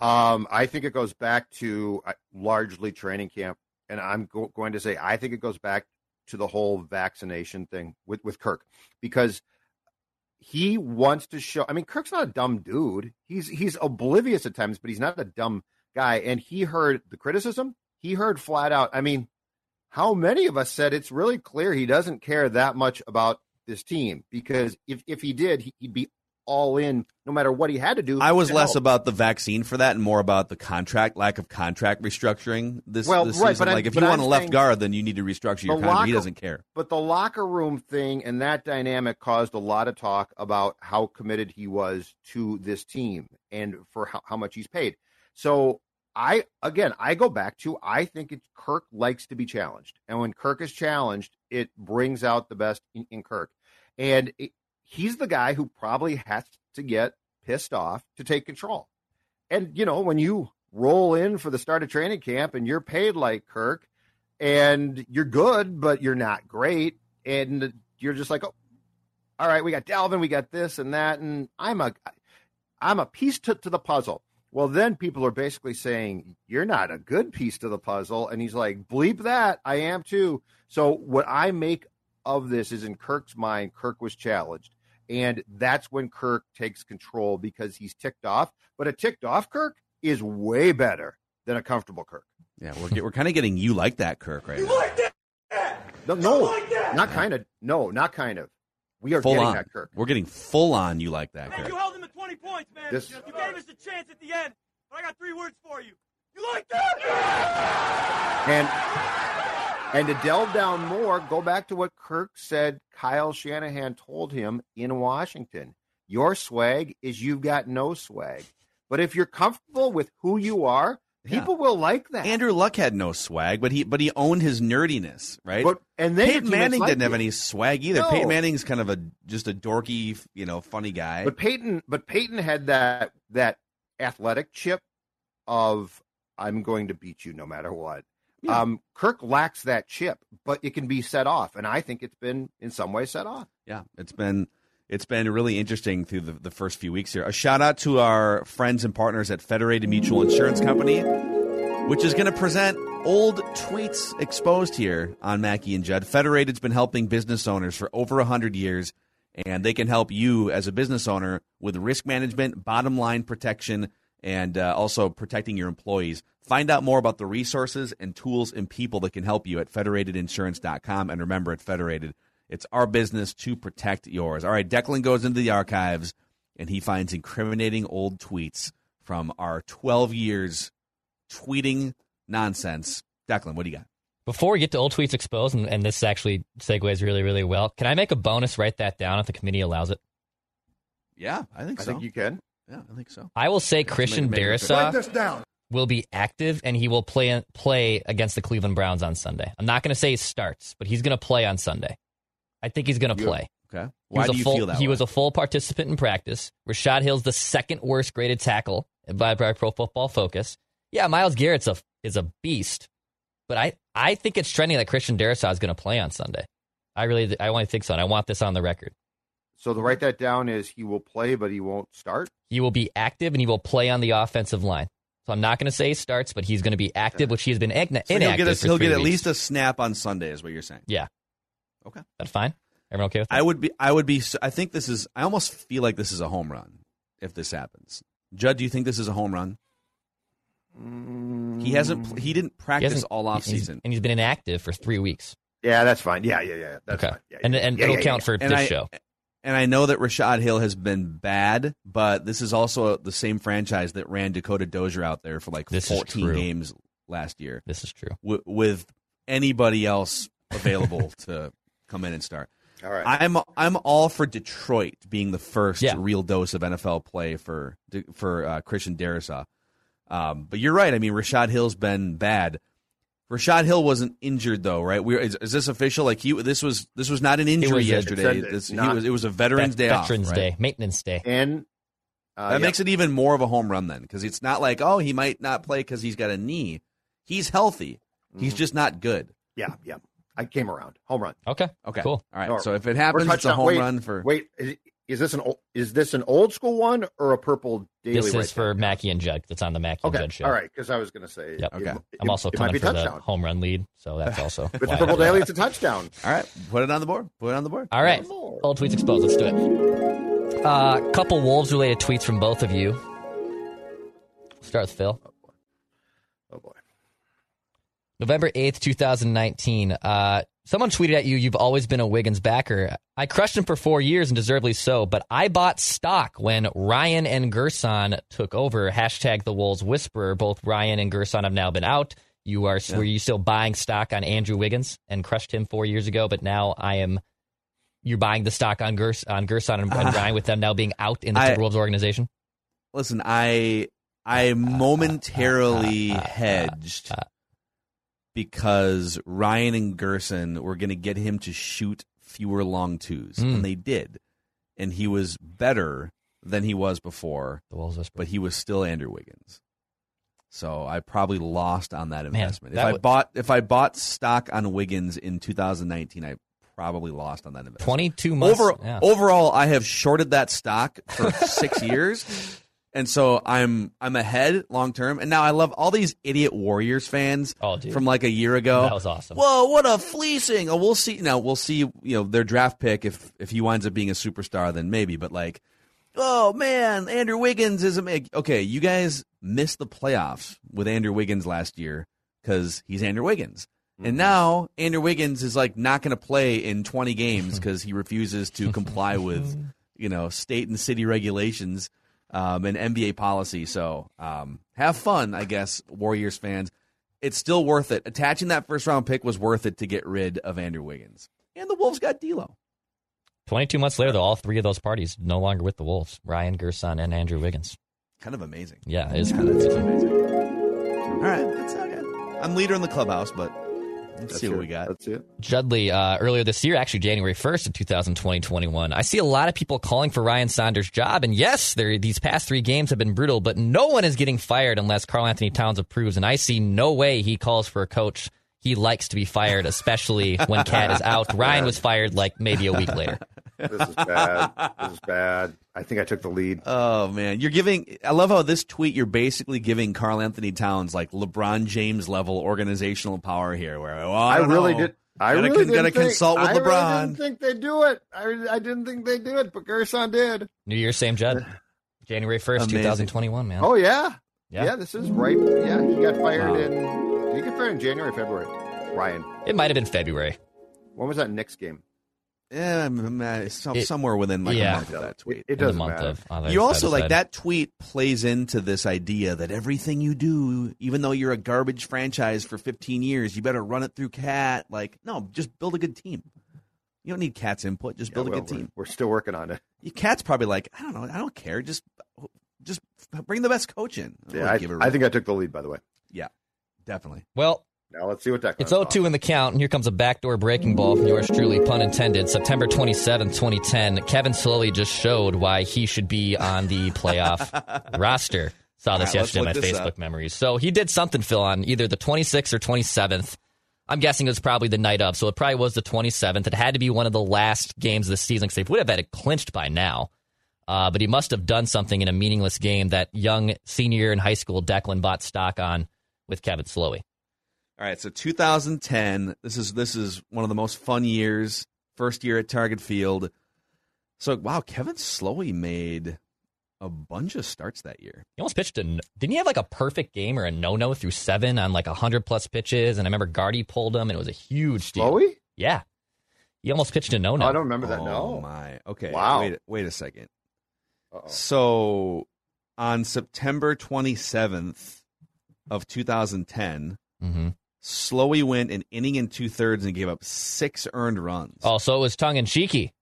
Um, I think it goes back to uh, largely training camp, and I'm go- going to say I think it goes back to the whole vaccination thing with with Kirk because he wants to show. I mean, Kirk's not a dumb dude. He's he's oblivious at times, but he's not a dumb guy. And he heard the criticism. He heard flat out. I mean, how many of us said it's really clear he doesn't care that much about this team because if, if he did, he'd be all in no matter what he had to do. I was less help. about the vaccine for that and more about the contract lack of contract restructuring this, well, this right, season. But like I, if you want a left guard, then you need to restructure your contract. Locker, he doesn't care. But the locker room thing and that dynamic caused a lot of talk about how committed he was to this team and for how, how much he's paid. So I again, I go back to I think it's Kirk likes to be challenged, and when Kirk is challenged, it brings out the best in, in Kirk, and it, he's the guy who probably has to get pissed off to take control. And you know, when you roll in for the start of training camp and you're paid like Kirk, and you're good, but you're not great, and you're just like, oh, all right, we got Dalvin, we got this and that, and I'm a, I'm a piece to, to the puzzle. Well, then people are basically saying, You're not a good piece to the puzzle. And he's like, Bleep that. I am too. So, what I make of this is in Kirk's mind, Kirk was challenged. And that's when Kirk takes control because he's ticked off. But a ticked off Kirk is way better than a comfortable Kirk. Yeah, we're, we're kind of getting you like that, Kirk, right you now. like that? No, no like that? not kind of. No, not kind of. We are full getting on. that, Kirk. We're getting full on you like that, man, Kirk. Points, man. This... You gave us a chance at the end, but I got three words for you. You like that? And and to delve down more, go back to what Kirk said Kyle Shanahan told him in Washington. Your swag is you've got no swag. But if you're comfortable with who you are, People yeah. will like that. Andrew Luck had no swag, but he but he owned his nerdiness, right? But and then Peyton Manning like didn't it. have any swag either. No. Peyton Manning's kind of a just a dorky, you know, funny guy. But Peyton, but Peyton had that that athletic chip of I'm going to beat you no matter what. Yeah. Um, Kirk lacks that chip, but it can be set off, and I think it's been in some way set off. Yeah, it's been it's been really interesting through the, the first few weeks here. A shout out to our friends and partners at Federated Mutual Insurance Company, which is going to present old tweets exposed here on Mackey and Judd. Federated's been helping business owners for over 100 years, and they can help you as a business owner with risk management, bottom line protection, and uh, also protecting your employees. Find out more about the resources and tools and people that can help you at federatedinsurance.com. And remember, at Federated, it's our business to protect yours. All right, Declan goes into the archives and he finds incriminating old tweets from our 12 years tweeting nonsense. Declan, what do you got? Before we get to old tweets exposed, and, and this actually segues really, really well, can I make a bonus? Write that down if the committee allows it. Yeah, I think I so. think you can. Yeah, I think so. I will say Christian Darrisaw will be active and he will play play against the Cleveland Browns on Sunday. I'm not going to say he starts, but he's going to play on Sunday. I think he's going to play. Okay. Why do you full, feel that He way? was a full participant in practice. Rashod Hill's the second worst graded tackle by, by Pro Football Focus. Yeah, Myles Garrett's a is a beast, but I, I think it's trending that Christian Darrisaw is going to play on Sunday. I really I want to think so, and I want this on the record. So to write that down is he will play, but he won't start. He will be active and he will play on the offensive line. So I'm not going to say he starts, but he's going to be active, which he has been igna- So inactive. he'll get, a, for he'll three get at least a snap on Sunday, is what you're saying. Yeah. Okay. That's fine. Everyone okay with that? I would be. I would be. I think this is. I almost feel like this is a home run if this happens. Judd, do you think this is a home run? He hasn't. He didn't practice hasn't- all off he's- season. and he's been inactive for three weeks. Yeah, that's fine. Yeah, yeah, yeah. That's okay, fine. Yeah, and yeah, and yeah, it'll yeah, count yeah. for And this I- show. And I know that Rashod Hill has been bad, but this is also the same franchise that ran Dakota Dozier out there for like This 14 games last year. This is true. w- with anybody else available to come in and start. All right. I'm I'm all for Detroit being the first Yeah. real dose of NFL play for for uh, Christian Darrisaw. Um, but you're right. I mean, Rashod Hill's been bad. Rashod Hill wasn't injured though, right? We is, is this official? Like he this was this was not an injury was yesterday. it's This, he not- was it was a Veterans Vet- Day off, Veterans right? Day, maintenance day. and uh, That yeah. makes it even more of a home run then, because it's not like oh he might not play because he's got a knee. He's healthy. Mm-hmm. He's just not good. yeah, yeah. I came around. Home run. Okay, Okay, cool. All right. Or- So if it Or happens, it's a home wait, run for. Wait, is, is this an ol- is this an old school one or a purple daily? This right is for there? Mackey and Judd. That's on the Mackey and Okay, Judd show. all right. Because I was going to say, Yep. it- Okay. it- I'm also it might coming be for the home run lead, so that's also. With the purple did daily, it's a touchdown. All right, put it on the board. Put it on the board. All right. Old tweets exposed. Let's do it. A uh, couple Wolves related tweets from both of you. Start with Phil. November 8th, 2019. Uh, someone tweeted at you, You've always been a Wiggins backer. I crushed him for four years and deservedly so, but I bought stock when Ryan and Gersson took over. Hashtag the Wolves Whisperer. Both Ryan and Gersson have now been out. You are were you still buying stock on Andrew Wiggins and crushed him four years ago, but now I am you're buying the stock on Gers on Gersson and, and Ah. Ryan with them now being out in the I- Timberwolves organization? Listen, I I ah, ah, ah, momentarily hedged because Ryan and Gersson were going to get him to shoot fewer long twos, Mm. and they did, and he was better than he was before, The Wolves Whisperer. but he was still Andrew Wiggins. So I probably lost on that Man, investment. that if I would- bought if I bought stock on Wiggins in 2019, I probably lost on that investment. 22 months. Over, yeah. Overall, I have shorted that stock for six years, and so I'm I'm ahead long term. And now I love all these idiot Warriors fans Oh, from like a year ago. That was awesome. Whoa, what a fleecing! Oh, we'll see. Now we'll see. You know their draft pick if if he winds up being a superstar, then maybe. But like, oh man, Andrew Wiggins is a okay. You guys missed the playoffs with Andrew Wiggins last year because he's Andrew Wiggins. And mm-hmm. now Andrew Wiggins is like not going to play in 20 games because he refuses to comply with, you know, state and city regulations um, and NBA policy. So um, have fun, I guess, Warriors fans. It's still worth it. Attaching that first round pick was worth it to get rid of Andrew Wiggins. And the Wolves got D'Lo. 22 months later, though, all three of those parties no longer with the Wolves Ryan, Gersson, and Andrew Wiggins. Kind of amazing. Yeah, it is kind of amazing. amazing. All right, that's okay. I'm leader in the clubhouse, but let's see what it. we got. That's it. Judley, uh, earlier this year, actually January 1st of 2020 21, I see a lot of people calling for Ryan Saunders' job. And yes, these past three games have been brutal, but no one is getting fired unless Karl-Anthony Towns approves. And I see no way he calls for a coach he likes to be fired, especially when KAT is out. Ryan was fired like maybe a week later. This is bad. this is bad. I think I took the lead. Oh man, you're giving. I love how this tweet. You're basically giving Karl-Anthony Towns like LeBron James level organizational power here. Where well, I, I, don't really know. did. I Gotta really didn't gotta think, consult with I LeBron. Really didn't think they'd do it. I, I didn't think they'd do it, but Gersson did. New Year, same Judd. January 1st, 2021, man. Oh yeah. Yeah. yeah, This is right. Yeah, he got fired Wow. in. Did he get fired in January, February? Ryan. It might have been February. When was that Knicks game? Yeah, I'm, uh, some- It- somewhere within like yeah. a month of that tweet. It, it doesn't month matter. of. on you also like that tweet plays into this idea that everything you do, even though you're a garbage franchise for 15 years, you better run it through KAT. Like, no, just build a good team. You don't need KAT's input. Just Yeah, build well, a good we're- team. We're still working on it. You- KAT's probably like, I don't know, I don't care. Just, just bring the best coach in. I Yeah, really I, give a I think I took the lead. By the way. yeah, definitely. Well, Now let's see what that. It's 0 2 in the count, and here comes a backdoor breaking ball from yours truly, pun intended. September 27, 2010. Kevin Slowey just showed why he should be on the playoff roster. Saw this right, yesterday in my Facebook up. memories. So he did something, Phil, on either the 26th or 27th. I'm guessing it was probably the night of, so it probably was the 27th. It had to be one of the last games of the season because they would have had it clinched by now. Uh, but he must have done something in a meaningless game that young senior in high school Declan bought stock on with Kevin Slowey. All right, so 2010. This is this is one of the most fun years. First year at Target Field. So wow, Kevin Slowey made a bunch of starts that year. He almost pitched a. Didn't he have like a perfect game or a no no through seven on like hundred plus pitches? And I remember Gardy pulled him, and it was a huge deal. Slowey? Yeah, he almost pitched a no Oh, no. I don't remember that. Oh No. my. Okay. Wow. Wait. Wait a second. Uh-oh. So on September 27th of 2010, hmm Slowey went an inning and two thirds and gave up six earned runs. Oh, so it was tongue in cheeky.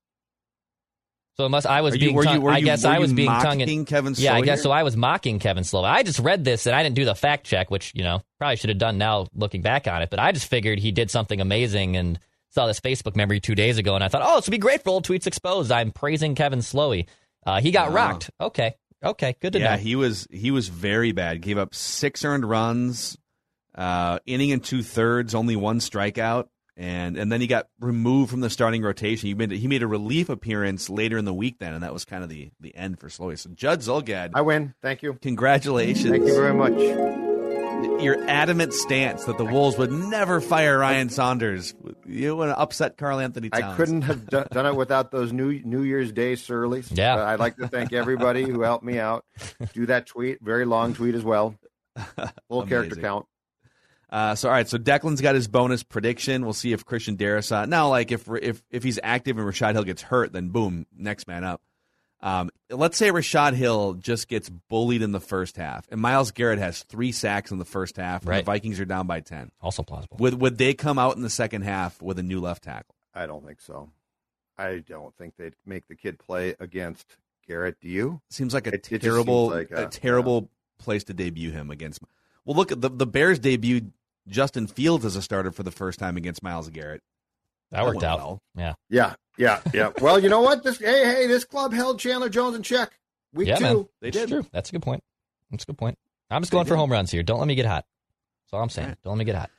So must. I was you- being. were you- were I you- guess I was being tongue in. Kevin Yeah, I guess so. I was mocking Kevin Slowey. I just read this and I didn't do the fact check, which you know probably should have done now looking back on it. But I just figured he did something amazing and saw this Facebook memory two days ago, and I thought, oh, this would be great for old tweets exposed. I'm praising Kevin Slowey. Uh, he got Ah. rocked. Okay, okay, good to yeah, know. Yeah, he was he was very bad. Gave up six earned runs, uh, inning and two thirds, only one strikeout, and and then he got removed from the starting rotation. He made he made a relief appearance later in the week then, and that was kind of the the end for Slowey. So Judd Zulgad, I win. Thank you. congratulations! Thank you very much. Your adamant stance that the Wolves would never fire Ryan Saunders. You want to upset Karl-Anthony Towns. I couldn't have done, done it without those New New Year's Day surleys. Yeah. Uh, I'd like to thank everybody who helped me out. Do that tweet, very long tweet as well. Full character count. Uh, so all right, so Declan's got his bonus prediction. We'll see if Christian Darrisaw now, like if if if he's active and Rashod Hill gets hurt, then boom, next man up. Um, let's say Rashod Hill just gets bullied in the first half, and Myles Garrett has three sacks in the first half, and Right. the Vikings are down by ten. also plausible. Would would they come out in the second half with a new left tackle? I don't think so. I don't think they'd make the kid play against Garrett. Do you? Seems like a It- it terrible, seems like a, a- terrible place to debut him against. Well, look at the the Bears debuted Justin Fields as a starter for the first time against Myles Garrett. that worked out. well. Yeah, Yeah, yeah, yeah. well, you know what? This hey, hey, this club held Chandler Jones in check. Week yeah, two. man. They It's did. true. That's a good point. That's a good point. I'm just They going for home runs here. Don't let me get hot. That's all I'm saying. All right. Don't let me get hot.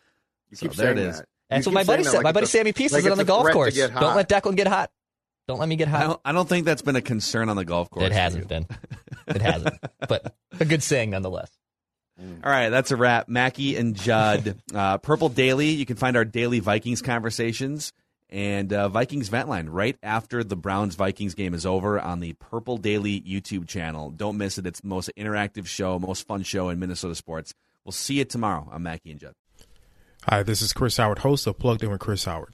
You So keep there saying is. that. That's what my buddy said. like my buddy a- Sammy Peace like says it on the golf course. get Don't let Declan get hot. Don't let me get I hot. don't, I don't think that's been a concern on the golf course. It hasn't been. It hasn't. but a good saying nonetheless. All right, that's a wrap. Mackey and Judd, uh, Purple Daily. You can find our daily Vikings conversations and uh, Vikings Vent Line right after the Browns Vikings game is over on the Purple Daily YouTube channel. Don't miss it. It's the most interactive show, most fun show in Minnesota sports. We'll see you tomorrow. I'm Mackey and Judd. Hi, this is Chris Howard, host of Plugged In with Chris Howard.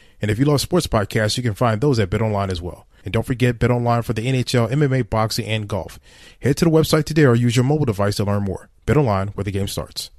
And if you love sports podcasts, you can find those at BetOnline as well. And don't forget BetOnline for the NHL, MMA, boxing, and golf. Head to the website today or use your mobile device to learn more. BetOnline, where the game starts.